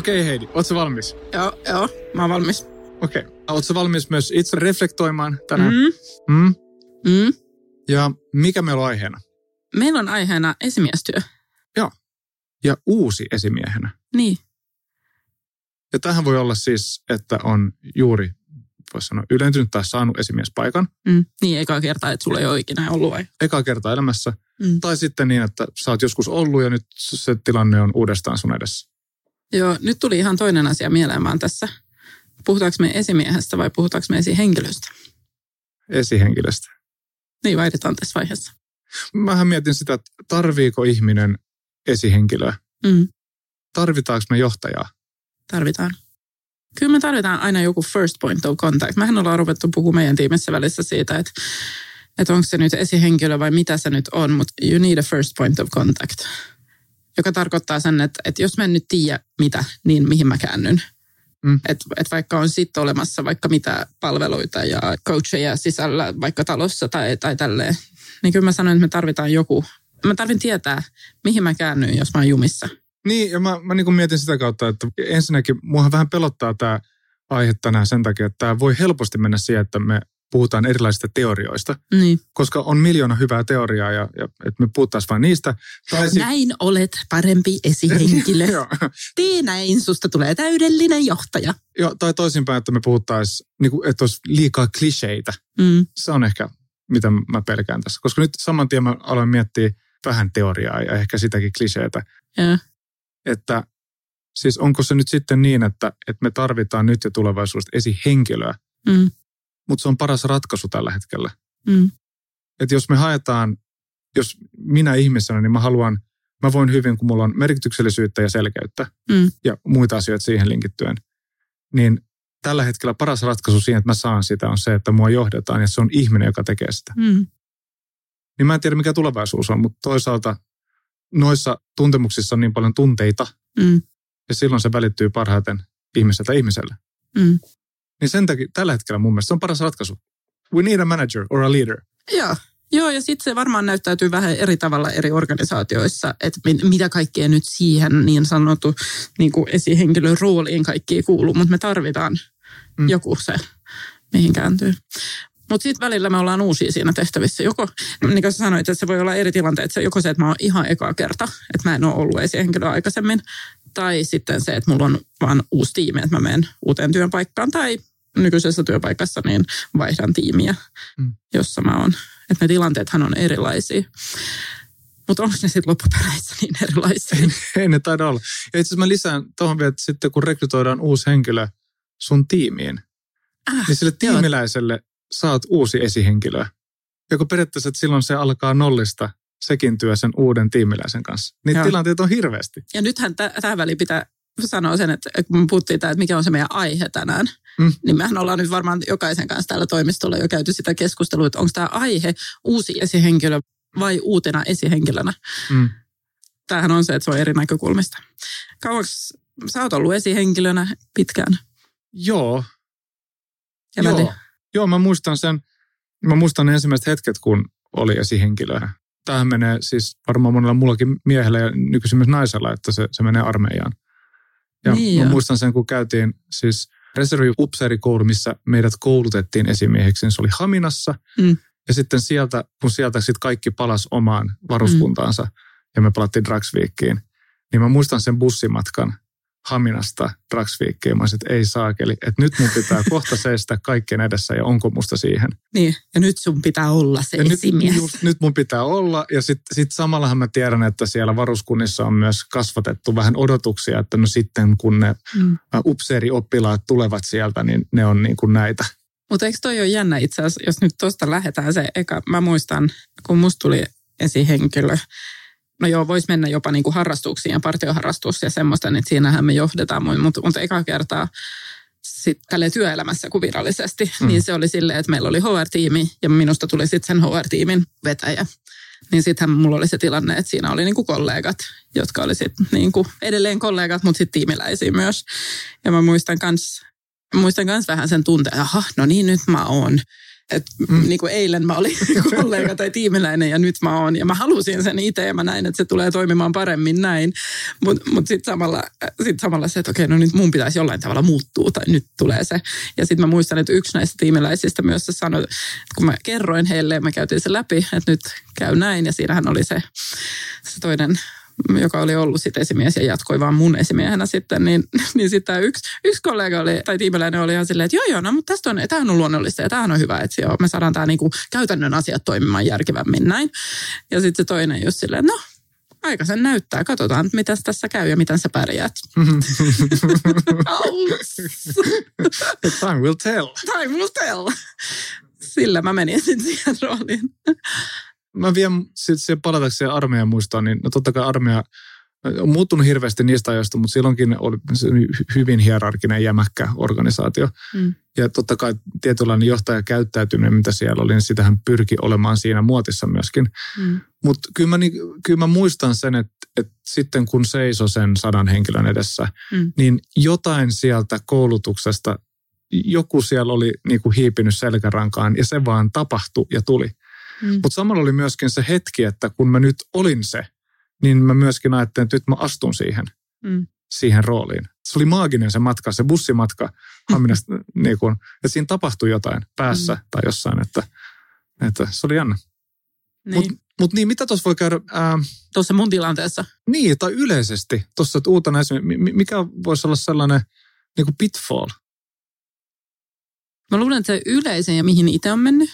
Okei Heidi, ootko valmis? Joo, joo, mä oon valmis. Okei. Ootko valmis myös itse reflektoimaan tänään? Mm. Mm. Mm. Ja mikä meillä on aiheena? Meillä on aiheena esimiestyö. Ja uusi esimiehenä. Niin. Ja tähän voi olla siis, että on juuri, voisi sanoa, ylentynyt tai saanut esimiespaikan. Mm. Niin, eikä kertaa, että sulla ei ole ikinä ollut vai? Eka kertaa elämässä. Mm. Tai sitten niin, että sä oot joskus ollut ja nyt se tilanne on uudestaan sun edessä. Joo, nyt tuli ihan toinen asia mieleen vaan tässä. Puhutaanko me esimiehestä vai puhutaanko me esihenkilöstä? Esihenkilöstä. Niin, vaihdetaan tässä vaiheessa. Mähän mietin sitä, että tarviiko ihminen esihenkilöä? Mm. Tarvitaanko me johtajaa? Tarvitaan. Kyllä me tarvitaan aina joku first point of contact. Mehän ollaan ruvettu puhumaan meidän tiimissä välissä siitä, että, että onko se nyt esihenkilö vai mitä se nyt on, mutta you need a first point of contact. Joka tarkoittaa sen, että, että jos mä en nyt tiedä mitä, niin mihin mä käännyn. Mm. Että et vaikka on sitten olemassa vaikka mitä palveluita ja coacheja sisällä vaikka talossa tai, tai tälleen, niin kyllä mä sanoin, että me tarvitaan joku. Mä tarvin tietää, mihin mä käännyn, jos mä oon jumissa. Niin, ja mä, mä niin mietin sitä kautta, että ensinnäkin muahan vähän pelottaa tämä aihe tänään sen takia, että tämä voi helposti mennä siihen, että me puhutaan erilaisista teorioista, Niin. koska on miljoona hyvää teoriaa ja, ja että me puhuttaisiin vain niistä. Tai sit- Näin olet parempi esihenkilö. Joo, Tee näin, susta tulee täydellinen johtaja. jo, tai toisinpäin, että me puhuttaisiin, niin kuin, että olisi liikaa kliseitä. Mm. Se on ehkä, mitä mä pelkään tässä. Koska nyt saman tien mä aloin miettiä vähän teoriaa ja ehkä sitäkin kliseitä. Ja. Että siis onko se nyt sitten niin, että, että me tarvitaan nyt ja tulevaisuudessa esihenkilöä, Mm. Mutta se on paras ratkaisu tällä hetkellä. Mm. Että jos me haetaan, jos minä ihmisenä, niin mä haluan, mä voin hyvin, kun mulla on merkityksellisyyttä ja selkeyttä Mm. ja muita asioita siihen linkittyen, niin tällä hetkellä paras ratkaisu siihen, että mä saan sitä, on se, että mua johdetaan ja se on ihminen, joka tekee sitä. Mm. Niin mä en tiedä, mikä tulevaisuus on, mutta toisaalta noissa tuntemuksissa on niin paljon tunteita Mm. ja silloin se välittyy parhaiten ihmiseltä ihmiselle. Mm. Niin sen takia tällä hetkellä mun mielestä se on paras ratkaisu. We need a manager or a leader. Joo. Joo, ja sitten se varmaan näyttäytyy vähän eri tavalla eri organisaatioissa, että mit- mitä kaikkea nyt siihen niin sanottu niin kuin esihenkilön rooliin kaikki kuuluu, mutta me tarvitaan Mm. mm. joku se, mihin kääntyy. Mutta sitten välillä me ollaan uusia siinä tehtävissä. Joko, niin kuin sä sanoit, että se voi olla eri tilanteet. Se, joko se, että mä oon ihan eka kerta, että mä en ole ollut esihenkilö aikaisemmin. Tai sitten se, että mulla on vaan uusi tiimi, että mä menen uuteen työpaikkaan. Tai nykyisessä työpaikassa niin vaihdan tiimiä, Mm. jossa mä oon. Että ne tilanteethan on erilaisia. Mutta onko ne sitten loppupeleissä niin erilaisia? Ei ne taida olla. Ja itse asiassa mä lisään tuohon vielä, että sitten kun rekrytoidaan uusi henkilö sun tiimiin, Ah, niin sille joo. tiimiläiselle saat uusi esihenkilö, joka periaatteessa että silloin se alkaa nollista sekin työ sen uuden tiimiläisen kanssa. Niitä Joo. tilanteita on hirveästi. Ja nythän tä- tähän väliin pitää sanoa sen, että kun me puhuttiin, tää, että mikä on se meidän aihe tänään, Mm. niin mehän ollaan nyt varmaan jokaisen kanssa täällä toimistolla jo käyty sitä keskustelua, että onko tämä aihe uusi esihenkilö vai uutena esihenkilönä. Mm. Tämähän on se, että se on eri näkökulmista. Kauaksi sä oot ollut esihenkilönä pitkään? Joo, joo. joo, mä muistan sen, mä muistan ne ensimmäiset hetket, kun oli esihenkilö. Tämähän menee siis varmaan monella mullakin miehellä ja nykyisin myös naisella, että se, se menee armeijaan. Ja Niin mä joo. muistan sen, kun käytiin siis reserviupseerikoulu, missä meidät koulutettiin esimiehiksi, niin se oli Haminassa. Mm. Ja sitten sieltä, kun sieltä sitten kaikki palas omaan varuskuntaansa ja me palattiin Dragsviikkiin, niin mä muistan sen bussimatkan Haminasta Dragsviikkiin. Mä että ei saakeli, että nyt mun pitää kohta seistä kaikkien edessä ja onko musta siihen. Niin, ja nyt sun pitää olla se Ja nyt, esimies. just, nyt mun pitää olla ja sitten sit samallahan mä tiedän, että siellä varuskunnissa on myös kasvatettu vähän odotuksia, että no sitten kun ne Mm. upseerioppilaat tulevat sieltä, niin ne on niin kuin näitä. Mutta eikö toi ole jännä itse asiassa, jos nyt tuosta lähdetään se eka, mä muistan, kun musta tuli esihenkilö, no joo, voisi mennä jopa niinku harrastuksiin ja partioharrastus ja semmoista, niin siinähän me johdetaan, mutta mut eka kertaa sitten työelämässä kuin virallisesti, mm. niin se oli silleen, että meillä oli HR-tiimi ja minusta tuli sitten sen HR-tiimin vetäjä. Niin sittenhän mulla oli se tilanne, että siinä oli niinku kollegat, jotka oli sitten niinku edelleen kollegat, mutta sitten tiimiläisiä myös. Ja mä muistan kans, muistan kans vähän sen tunteen, aha, no niin nyt mä oon et, mm. niin kuin eilen mä olin kollega tai tiimiläinen ja nyt mä oon. Ja mä halusin sen itse ja mä näin, että se tulee toimimaan paremmin näin. Mutta mut sitten samalla, sit samalla se, että okei, no nyt mun pitäisi jollain tavalla muuttua tai nyt tulee se. Ja sitten mä muistan, että yksi näistä tiimiläisistä myös se sanoi, että kun mä kerroin heille ja mä käytiin se läpi, että nyt käy näin. Ja siinähän oli se, se toinen joka oli ollut sitten esimies ja jatkoi vaan mun esimiehenä sitten, niin, niin sitten yksi, yksi kollega oli, tai tiimiläinen oli ihan silleen, että joo joo, no mutta tästä on, tämä on luonnollista ja tämä on hyvä, että joo, me saadaan tämä niinku käytännön asiat toimimaan järkevämmin näin. Ja sitten se toinen just silleen, no aika sen näyttää. Katsotaan, mitä tässä käy ja miten sä pärjäät. Time will tell. Time will tell. Sillä mä menin sitten siihen rooliin mä vien sitten se palatakseen armeijan muistoon, niin no totta kai armeija on muuttunut hirveästi niistä ajoista, mutta silloinkin oli hyvin hierarkinen jämäkkä organisaatio. Mm. Ja totta kai tietynlainen johtajakäyttäytyminen, mitä siellä oli, niin sitähän pyrki olemaan siinä muotissa myöskin. Mm. Mutta kyllä, mä, kyllä mä muistan sen, että, että sitten kun seiso sen sadan henkilön edessä, mm. niin jotain sieltä koulutuksesta, joku siellä oli niin kuin hiipinyt selkärankaan ja se vaan tapahtui ja tuli. Mm. Mutta samalla oli myöskin se hetki, että kun mä nyt olin se, niin mä myöskin ajattelin, että nyt mä astun siihen, mm. siihen rooliin. Se oli maaginen se matka, se bussimatka Haminasta, niin kun, että siinä tapahtui jotain päässä mm. tai jossain, että, että se oli jännä. Niin. Mutta mut niin, mitä tuossa voi käydä? Ää, tuossa mun tilanteessa? Niin, tai yleisesti. Tuossa, että uutena mikä voisi olla sellainen niin kuin pitfall? Mä luulen, että se yleisin ja mihin itse on mennyt.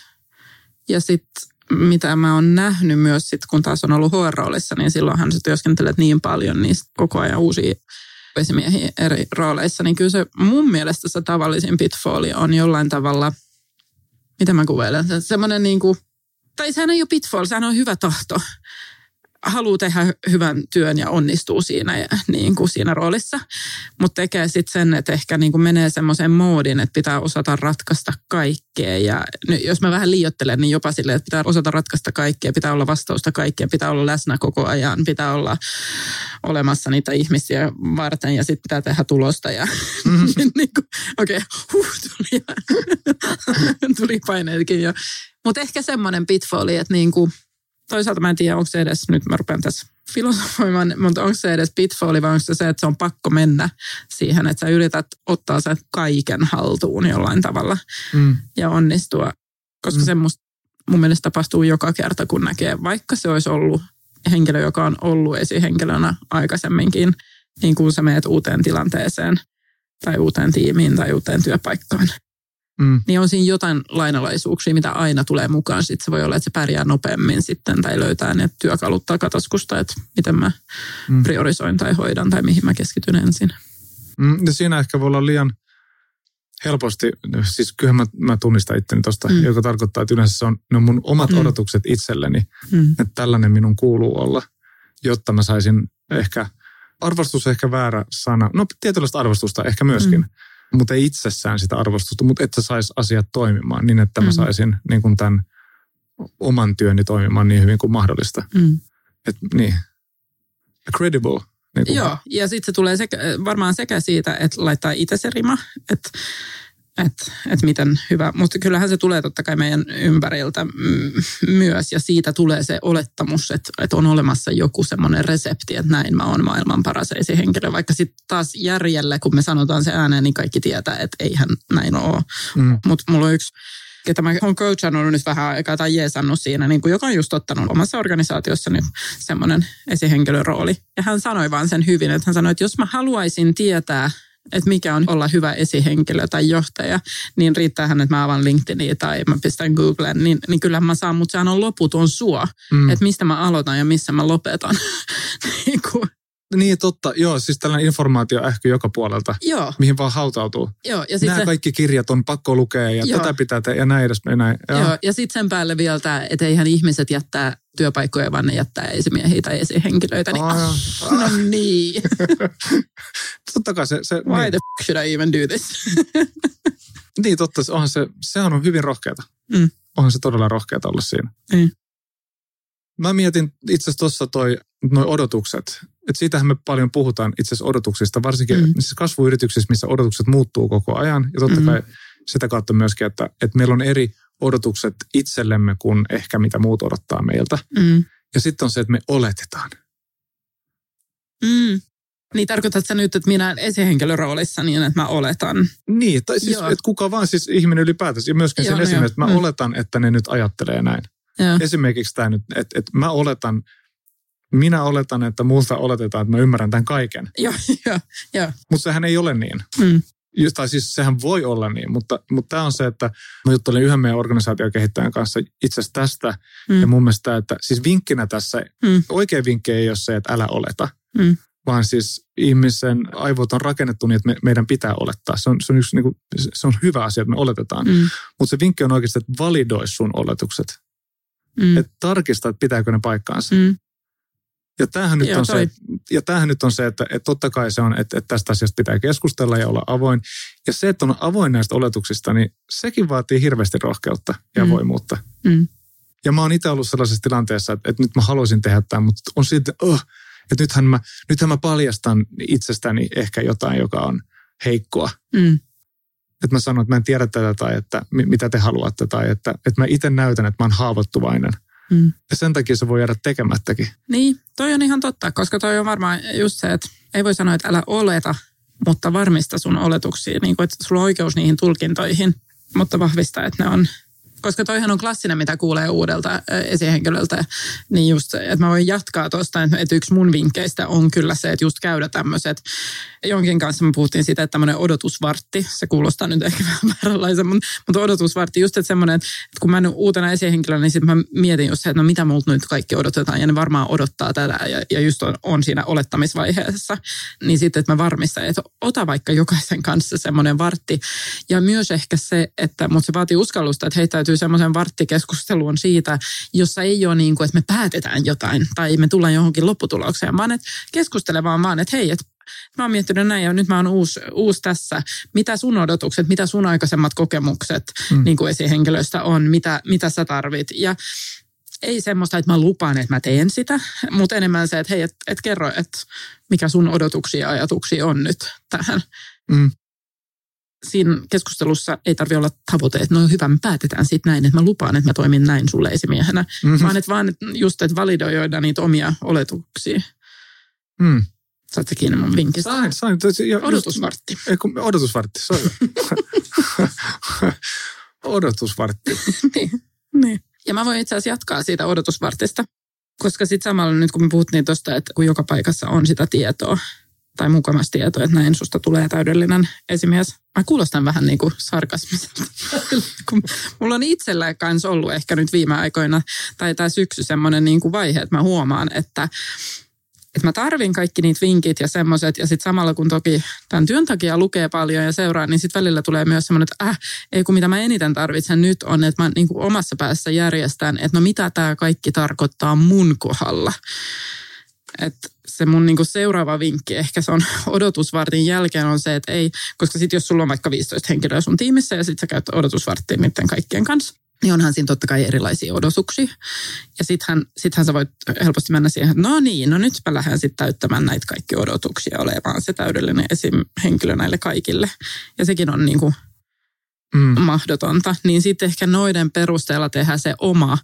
Ja sitten mitä mä oon nähnyt myös sit, kun taas on ollut HR-roolissa, niin silloinhan sä työskentelet niin paljon niistä koko ajan uusia esimiehiä eri rooleissa, niin kyllä se mun mielestä se tavallisin pitfalli on jollain tavalla, mitä mä kuvailen, se, semmoinen niin kuin, tai sehän ei ole pitfall, sehän on hyvä tahto haluaa tehdä hyvän työn ja onnistuu siinä, ja, niin kuin siinä roolissa, mutta tekee sitten sen, että ehkä niin kuin menee semmoiseen moodin, että pitää osata ratkaista kaikkea. Ja nyt, jos mä vähän liiottelen, niin jopa silleen, että pitää osata ratkaista kaikkea, pitää olla vastausta kaikkea, pitää olla läsnä koko ajan, pitää olla olemassa niitä ihmisiä varten ja sitten pitää tehdä tulosta. Ja mm-hmm. niin okei, okay, huh, tuli, tuli paineetkin jo. Mutta ehkä semmoinen pitfalli, että niin kuin, toisaalta mä en tiedä, onko se edes, nyt mä rupean tässä filosofoimaan, mutta onko se edes pitfalli vai onko se se, että se on pakko mennä siihen, että sä yrität ottaa sen kaiken haltuun jollain tavalla mm. ja onnistua. Koska mm. semmoista mun mielestä tapahtuu joka kerta, kun näkee, vaikka se olisi ollut henkilö, joka on ollut esihenkilönä aikaisemminkin, niin kun sä meet uuteen tilanteeseen tai uuteen tiimiin tai uuteen työpaikkaan, Mm. Niin on siinä jotain lainalaisuuksia, mitä aina tulee mukaan. Sitten se voi olla, että se pärjää nopeammin sitten tai löytää ne työkalut takataskusta, että miten mä mm. priorisoin tai hoidan tai mihin mä keskityn ensin. Mm, ja siinä ehkä voi olla liian helposti, siis kyllä mä, mä tunnistan itteni tuosta, mm. joka tarkoittaa, että yleensä se on, ne on mun omat mm. odotukset itselleni, mm. että tällainen minun kuuluu olla, jotta mä saisin ehkä, arvostus ehkä väärä sana, no tietynlaista arvostusta ehkä myöskin, mm mutta ei itsessään sitä arvostusta, mutta että saisi asiat toimimaan niin, että mä mm. saisin niin kuin tämän oman työni toimimaan niin hyvin kuin mahdollista. Mm. Et, niin. Credible. Niin kuin Joo, ja sitten se tulee sekä, varmaan sekä siitä, että laittaa itse se rima, että että et miten hyvä. Mutta kyllähän se tulee totta kai meidän ympäriltä myös ja siitä tulee se olettamus, että, että on olemassa joku semmoinen resepti, että näin mä oon maailman paras henkilö. Vaikka sitten taas järjellä, kun me sanotaan se ääneen, niin kaikki tietää, että eihän näin ole. Mm. Mutta mulla on yksi ketä mä oon coachannut nyt vähän aikaa tai jeesannut siinä, niin kuin joka on just ottanut omassa organisaatiossa nyt semmoinen esihenkilön rooli. Ja hän sanoi vaan sen hyvin, että hän sanoi, että jos mä haluaisin tietää, että mikä on olla hyvä esihenkilö tai johtaja, niin riittäähän, että mä avaan LinkedInia tai mä pistän Googlen, niin, niin kyllähän mä saan, mutta sehän on loputon suo, mm. että mistä mä aloitan ja missä mä lopetan. niin, kuin. Niin totta, joo, siis tällainen informaatio ehkä joka puolelta, joo. mihin vaan hautautuu. Joo, ja Nämä se... kaikki kirjat on pakko lukea ja joo. tätä pitää tehdä ja näin edes. Ja, näin. Joo. joo, ja sitten sen päälle vielä tämä, että eihän ihmiset jättää työpaikkoja, vaan ne jättää esimiehiä tai esihenkilöitä. Niin, Aa, ah, no niin. Totta kai se, se Why niin, the f- should I even do this? niin totta, se- onhan se, se on hyvin rohkeata. Mm. Onhan se todella rohkeata olla siinä. Mm. Mä mietin itse asiassa tuossa toi, noi odotukset. Että siitähän me paljon puhutaan itse asiassa odotuksista, varsinkin Mm. siis kasvuyrityksissä, missä odotukset muuttuu koko ajan. Ja totta Mm. kai sitä kautta myöskin, että, että meillä on eri odotukset itsellemme kuin ehkä mitä muut odottaa meiltä. Mm. Ja sitten on se, että me oletetaan. Mm. Niin tarkoitatko sä nyt, että minä esihenkilön roolissa niin, että mä oletan? Niin, tai siis, Joo. että kuka vaan siis ihminen ylipäätänsä. Ja myöskin Joo, sen no esimerkiksi, että mä Mm. oletan, että ne nyt ajattelee näin. Joo. Esimerkiksi tämä nyt, että, että mä oletan, minä oletan, että multa oletetaan, että mä ymmärrän tämän kaiken. Joo, joo, joo. Mutta sehän ei ole niin. Mm. Tai siis sehän voi olla niin, mutta, mutta tämä on se, että mä juttelin yhden meidän organisaatiokehittäjän kanssa itse asiassa tästä. Mm. Ja mun mielestä, että siis vinkkinä tässä, Mm. oikea vinkki ei ole se, että älä oleta. Mm. Vaan siis ihmisen aivot on rakennettu niin, että me, meidän pitää olettaa. Se on, se on, yksi, niin kuin, se on hyvä asia, että me oletetaan. Mm. Mutta se vinkki on oikeasti, että validoi sun oletukset. Mm. Että tarkista, että pitääkö ne paikkaansa. Mm. Ja tämähän nyt Joo, on se, toi. ja tämähän nyt on se, että, että totta kai se on, että, että tästä asiasta pitää keskustella ja olla avoin. Ja se, että on avoin näistä oletuksista, niin sekin vaatii hirveästi rohkeutta ja Mm. avoimuutta. Mm. Ja mä oon itse ollut sellaisessa tilanteessa, että, että nyt mä haluaisin tehdä tämän, mutta on siitä, oh, että nythän mä, nythän mä paljastan itsestäni ehkä jotain, joka on heikkoa. Mm. Että mä sanon, että mä en tiedä tätä tai että mi- mitä te haluatte tai että, että mä itse näytän, että mä oon haavoittuvainen. Mm. Ja sen takia se voi jäädä tekemättäkin. Niin, toi on ihan totta, koska toi on varmaan just se, että ei voi sanoa, että älä oleta, mutta varmista sun oletuksia, niin kuin, että sulla on oikeus niihin tulkintoihin, mutta vahvista, että ne on koska toihan on klassinen, mitä kuulee uudelta ö, esihenkilöltä, niin just että mä voin jatkaa tuosta, että että yksi mun vinkkeistä on kyllä se, että just käydä tämmöiset, jonkin kanssa me puhuttiin siitä, että tämmöinen odotusvartti, se kuulostaa nyt ehkä vähän vääränlaisen, mutta, mutta odotusvartti, just että semmoinen, että kun mä nyt uutena esihenkilönä, niin sitten mä mietin just se, että no mitä multa nyt kaikki odotetaan, ja ne varmaan odottaa tätä, ja, ja just on, on siinä olettamisvaiheessa, niin sitten, että mä varmistan, että ota vaikka jokaisen kanssa semmoinen vartti, ja myös ehkä se, että, mutta se vaatii uskallusta, että heittäytyy semmoisen varttikeskusteluun siitä, jossa ei ole niin kuin, että me päätetään jotain, tai me tullaan johonkin lopputulokseen, vaan että keskustelemaan vaan, että hei, että mä oon miettinyt näin ja nyt mä oon uusi, uusi tässä. Mitä sun odotukset, mitä sun aikaisemmat kokemukset mm. niin kuin esihenkilöistä on, mitä, mitä sä tarvit. Ja ei semmoista, että mä lupaan, että mä teen sitä, mutta enemmän se, että hei, et, et kerro, että mikä sun odotuksia ja ajatuksia on nyt tähän. Mm. Siinä keskustelussa ei tarvi olla tavoite, että no hyvä, me päätetään sitten näin, että mä lupaan, että mä toimin näin sulle esimiehenä, mm-hmm. vaan että vaan just, että validoida niitä omia oletuksia. Mm. Saatte kiinni mun vinkistä. Sain, sain. Odotusvartti. Ei, kun, odotusvartti, se on Odotusvartti. niin, niin. Ja mä voin itse asiassa jatkaa siitä odotusvartista, koska sitten samalla nyt kun me puhuttiin tuosta, että kun joka paikassa on sitä tietoa, tai mukamassa tietoa, että näin susta tulee täydellinen esimies. Mä kuulostan vähän niin kuin sarkasmiselta. mulla on itsellä kanssa ollut ehkä nyt viime aikoina, tai tämä syksy semmoinen niin vaihe, että mä huomaan, että että mä tarvin kaikki niitä vinkit ja semmoiset, ja sitten samalla kun toki tämän työn takia lukee paljon ja seuraa, niin sitten välillä tulee myös semmoinen, että äh, ei kun mitä mä eniten tarvitsen nyt on, että mä niin kuin omassa päässä järjestän, että no mitä tämä kaikki tarkoittaa mun kohdalla. Että se mun niinku seuraava vinkki ehkä se on odotusvartin jälkeen on se, että ei, koska sitten jos sulla on vaikka 15 henkilöä sun tiimissä ja sitten sä käyt odotusvarttia niiden kaikkien kanssa, niin onhan siinä totta kai erilaisia odotuksia. Ja sittenhän, sittenhän sä voit helposti mennä siihen, että no niin, no nyt mä lähden sitten täyttämään näitä kaikki odotuksia olemaan se täydellinen esimhenkilö näille kaikille. Ja sekin on niin kuin mm. mahdotonta. Niin sitten ehkä noiden perusteella tehdä se oma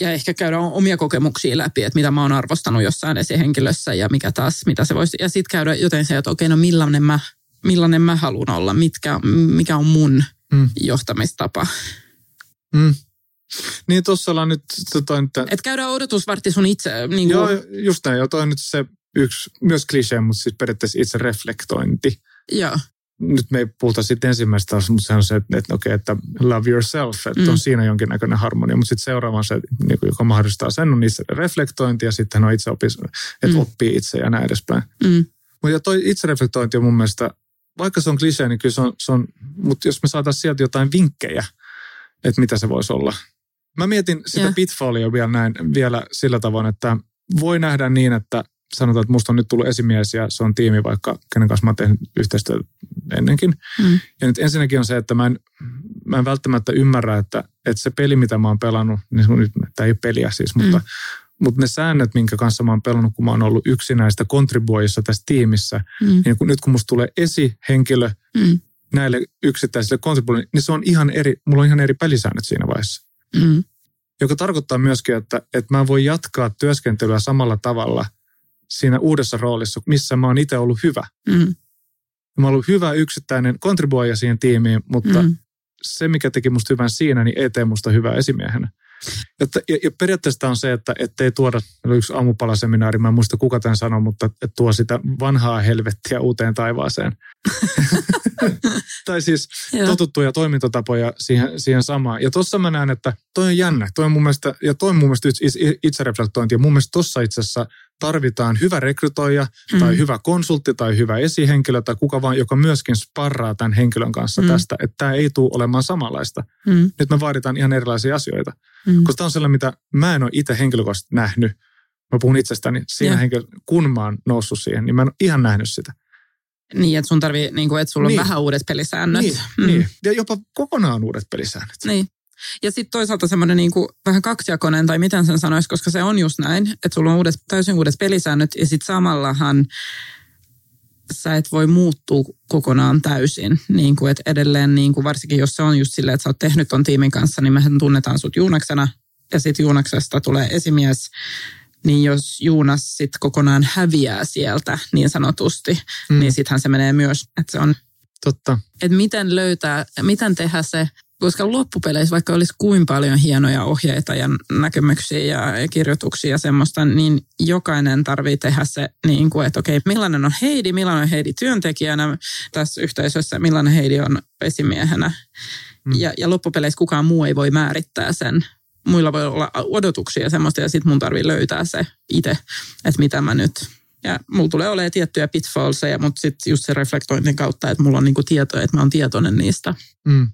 ja ehkä käydä omia kokemuksia läpi, että mitä mä oon arvostanut jossain esihenkilössä ja mikä taas, mitä se voisi. Ja sitten käydä joten se, että okei, no millainen mä, millainen mä haluan olla, mitkä, mikä on mun mm. johtamistapa. Mm. Niin tuossa ollaan nyt... Toi, että... Et käydä odotusvartti sun itse. Niin kuin... Joo, just näin. Joo, toi on nyt se yksi, myös klisee, mutta siis periaatteessa itse reflektointi. Joo. Nyt me ei puhuta sitten ensimmäistä mutta se on se, että, että okei, että love yourself, että mm. on siinä jonkinnäköinen harmonia. Mutta sitten seuraava on se, niin kuin, joka mahdollistaa sen, on itse reflektointi ja sitten on itse opis, että mm. oppii itse ja näin edespäin. Mm. Mutta toi itse reflektointi on mun mielestä, vaikka se on klisee, niin kyllä se on, se on mutta jos me saataisiin sieltä jotain vinkkejä, että mitä se voisi olla. Mä mietin sitä Joo. pitfallia vielä näin vielä sillä tavoin, että voi nähdä niin, että sanotaan, että musta on nyt tullut esimies ja se on tiimi vaikka, kenen kanssa mä oon tehnyt yhteistyötä ennenkin. Mm. Ja nyt ensinnäkin on se, että mä en, mä en välttämättä ymmärrä, että, että se peli, mitä mä oon pelannut, niin se on nyt, tämä ei ole peliä siis, mutta, Mm. mutta ne säännöt, minkä kanssa mä oon pelannut, kun mä oon ollut yksinäistä kontribuoissa tässä tiimissä, Mm. niin kun, nyt kun musta tulee esihenkilö Mm. näille yksittäisille kontribuoille, niin se on ihan eri, mulla on ihan eri pelisäännöt siinä vaiheessa. Mm. Joka tarkoittaa myöskin, että, että mä voin jatkaa työskentelyä samalla tavalla siinä uudessa roolissa, missä mä oon itse ollut hyvä. Mm. Mä oon ollut hyvä yksittäinen kontribuoija siihen tiimiin, mutta Mm. se, mikä teki musta hyvän siinä, niin ei tee musta hyvää esimiehenä. Että, ja, ja periaatteessa on se, että ei tuoda, oli yksi aamupalaseminaari, mä en muista kuka tämän sanoi, mutta että tuo sitä vanhaa helvettiä uuteen taivaaseen. tai siis Joo. totuttuja toimintatapoja siihen, siihen samaan. Ja tuossa mä näen, että toi on jännä. Toi on mun mielestä, ja toi on mun mielestä itsereflektointi. Ja mun mielestä tuossa itse asiassa tarvitaan hyvä rekrytoija Mm. tai hyvä konsultti tai hyvä esihenkilö tai kuka vaan, joka myöskin sparraa tämän henkilön kanssa Mm. tästä, että tämä ei tule olemaan samanlaista. Mm. Nyt me vaaditaan ihan erilaisia asioita. Mm. Koska tämä on sellainen, mitä mä en ole itse henkilökohtaisesti nähnyt. Mä puhun itsestäni siinä Joo. henkilö, kun mä oon noussut siihen, niin mä en ole ihan nähnyt sitä. Niin, että sun tarvii, niin kuin, että sulla on Niin. vähän uudet pelisäännöt. Niin, Mm. niin. Ja jopa kokonaan uudet pelisäännöt. Niin. Ja sitten toisaalta semmoinen niin kuin vähän kaksijakoinen, tai miten sen sanoisi, koska se on just näin, että sulla on uudet, täysin uudet pelisäännöt, ja sitten samallahan sä et voi muuttua kokonaan täysin. Niin kuin, että edelleen, niin kuin varsinkin jos se on just silleen, että sä oot tehnyt ton tiimin kanssa, niin mehän tunnetaan sut Juunaksena, ja sitten Juunaksesta tulee esimies, niin jos Juunas sitten kokonaan häviää sieltä niin sanotusti, Mm. niin sittenhän se menee myös, että se on Totta. että miten löytää, miten tehdä se, koska loppupeleissä vaikka olisi kuin paljon hienoja ohjeita ja näkemyksiä ja kirjoituksia ja semmoista, niin jokainen tarvii tehdä se, niin kuin, että okei, millainen on Heidi, millainen on Heidi työntekijänä tässä yhteisössä, millainen Heidi on esimiehenä. Mm. Mm. Ja, ja loppupeleissä kukaan muu ei voi määrittää sen. Muilla voi olla odotuksia ja semmoista, ja sitten mun tarvii löytää se itse, että mitä mä nyt ja mulla tulee olemaan tiettyjä pitfallseja, mutta sitten just se reflektoinnin kautta, että mulla on niinku tietoja, että mä oon tietoinen niistä. Mm.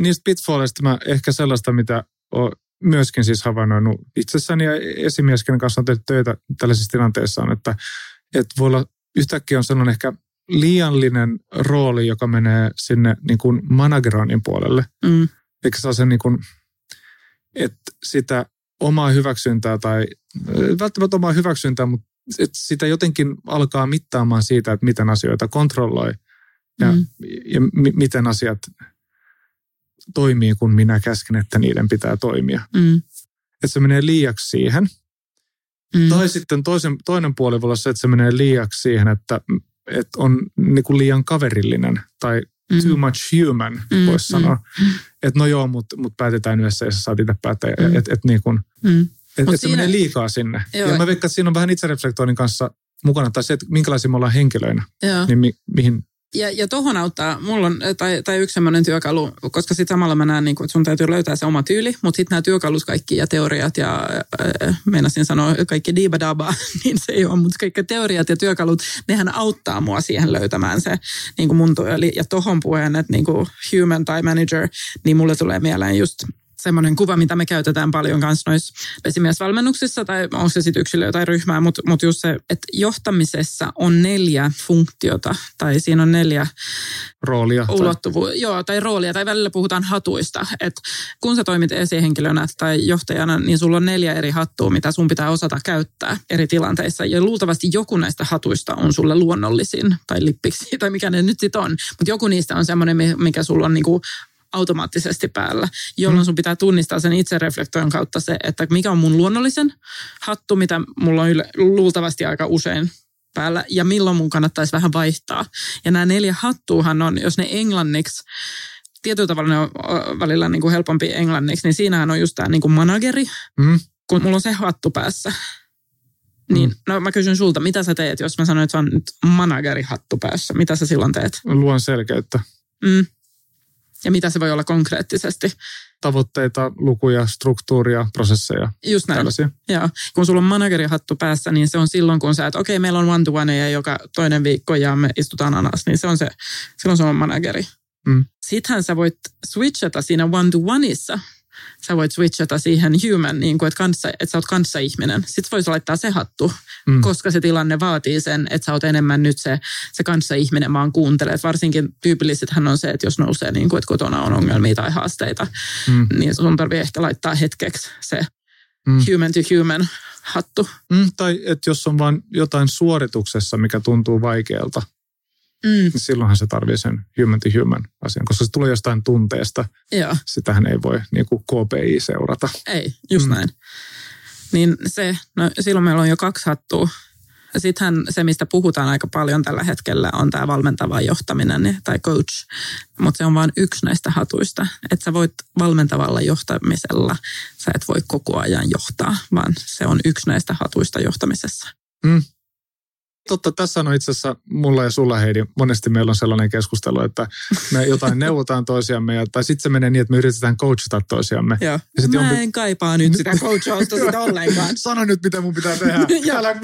Niistä pitfalleista mä ehkä sellaista, mitä olen myöskin siis havainnoinut itsessäni ja esimies, kenen kanssa on tehty töitä tällaisissa tilanteissa on, että, että voi olla yhtäkkiä on sellainen ehkä liiallinen rooli, joka menee sinne niin kuin manageroinnin puolelle. Mm, Eikä saa sen niin kuin, että sitä omaa hyväksyntää tai ei välttämättä omaa hyväksyntää, mutta että sitä jotenkin alkaa mittaamaan siitä, että miten asioita kontrolloi ja, Mm. ja mi- miten asiat toimii, kun minä käsken, että niiden pitää toimia. mm, Että se menee liiaksi siihen. mm, Tai sitten toisen, toinen puoli voi olla se, että se menee liiaksi siihen, että, että on niin kuin liian kaverillinen tai mm, too much human, Mm, voisi mm, sanoa. mm. Että no joo, mutta mut päätetään yhdessä ja sä saat itse päättää. Mm. Että et niin kuin, mm. et, et se menee liikaa sinne. Joo. Ja mä veikkaan, että siinä on vähän itsereflektoinnin kanssa mukana, tai se, että minkälaisia me ollaan henkilöinä, Joo. niin mi, mihin Ja, ja tohon auttaa, mulla on, tai, tai yksi semmoinen työkalu, koska sitten samalla mä näen, niin kun, että sun täytyy löytää se oma tyyli, mutta sitten nämä työkalut kaikki ja teoriat ja äh, meinasin sanoa kaikki diibadaba, niin se ei ole, mutta kaikki teoriat ja työkalut, nehän auttaa mua siihen löytämään se niin mun tyyli. Ja tohon puheen, että niin human tai manager, niin mulle tulee mieleen just semmoinen kuva, mitä me käytetään paljon kanssa noissa esimiesvalmennuksissa, tai onko se sitten yksilöä tai ryhmää, mutta mut just se, että johtamisessa on neljä funktiota, tai siinä on neljä roolia. tai- ulottuvuus, joo, tai roolia, tai välillä puhutaan hatuista. että kun sä toimit esihenkilönä tai johtajana, niin sulla on neljä eri hattua, mitä sun pitää osata käyttää eri tilanteissa. Ja luultavasti joku näistä hatuista on sulle luonnollisin, tai lippiksi, tai mikä ne nyt sitten on. Mutta joku niistä on semmoinen, mikä sulla on niinku automaattisesti päällä, jolloin sun pitää tunnistaa sen itsereflektoin kautta se, että mikä on mun luonnollisen hattu, mitä mulla on yle, luultavasti aika usein päällä, ja milloin mun kannattaisi vähän vaihtaa. Ja nämä neljä hattuuhan on, jos ne englanniksi, tietyllä tavalla ne on välillä niin kuin helpompi englanniksi, niin siinähän on just tämä niin kuin manageri, Mm. kun mulla on se hattu päässä. Niin, Mm. no mä kysyn sulta, mitä sä teet, jos mä sanon, että se on nyt managerihattu päässä? Mitä sä silloin teet? Luon selkeyttä. Mm. Ja mitä se voi olla konkreettisesti? Tavoitteita, lukuja, struktuuria, prosesseja, Just näin. tällaisia. Joo. Kun sulla on managerihattu päässä, niin se on silloin, kun sä, että okei, meillä on one to one ja joka toinen viikko ja me istutaan alas, niin se on se, silloin se on manageri. Mm. Sittenhän sä voit switchata siinä one to oneissa sä voit switchata siihen human, niin kuin, että, kanssa, että sä oot kanssaihminen. Sitten voisi laittaa se hattu, mm. koska se tilanne vaatii sen, että sä oot enemmän nyt se, se kanssaihminen, vaan kuuntelet. Varsinkin tyypillisethän on se, että jos nousee, niin kuin, että kotona on ongelmia tai haasteita, mm. niin sun tarvii ehkä laittaa hetkeksi se mm. human to human hattu. Mm, tai että jos on vain jotain suorituksessa, mikä tuntuu vaikealta, mm. niin silloinhan se tarvii sen human to human asian, koska se tulee jostain tunteesta. Joo. Sitähän ei voi niin kuin KPI seurata. Ei, just mm. näin. Niin se, no silloin meillä on jo kaksi hattua Sittenhän se, mistä puhutaan aika paljon tällä hetkellä, on tämä valmentava johtaminen tai coach. Mutta se on vain yksi näistä hatuista. Että sä voit valmentavalla johtamisella, sä et voi koko ajan johtaa, vaan se on yksi näistä hatuista johtamisessa. Mm. Totta, tässä on itse asiassa mulla ja sulla Heidi, monesti meillä on sellainen keskustelu, että me jotain neuvotaan toisiamme, ja, tai sitten se menee niin, että me yritetään coachata toisiamme. Joo. Ja sit mä en kaipaa nyt sitä coachausta sitä ollenkaan. Sano nyt, mitä mun pitää tehdä. Älä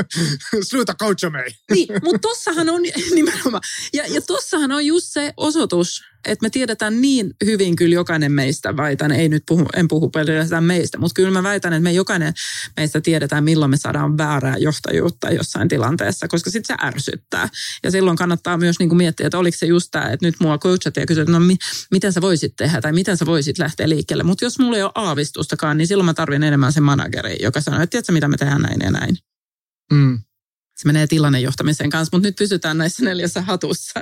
Sluta coacha mei. niin, mutta tossahan on nimenomaan. Ja, ja tossahan on just se osoitus, että me tiedetään niin hyvin kyllä jokainen meistä, väitän, ei nyt puhu, en puhu pelkästään meistä, mutta kyllä mä väitän, että me jokainen meistä tiedetään, milloin me saadaan väärää johtajuutta jossain tilanteessa, koska sitten se ärsyttää. Ja silloin kannattaa myös niin kuin miettiä, että oliko se just tämä, että nyt mua coachat ja kysyt, no mi, miten sä voisit tehdä tai miten sä voisit lähteä liikkeelle. Mutta jos mulla ei ole aavistustakaan, niin silloin mä tarvin enemmän sen manageri, joka sanoo, että tiedätkö mitä me tehdään näin ja näin. Mm. Se menee tilannejohtamisen kanssa, mutta nyt pysytään näissä neljässä hatussa.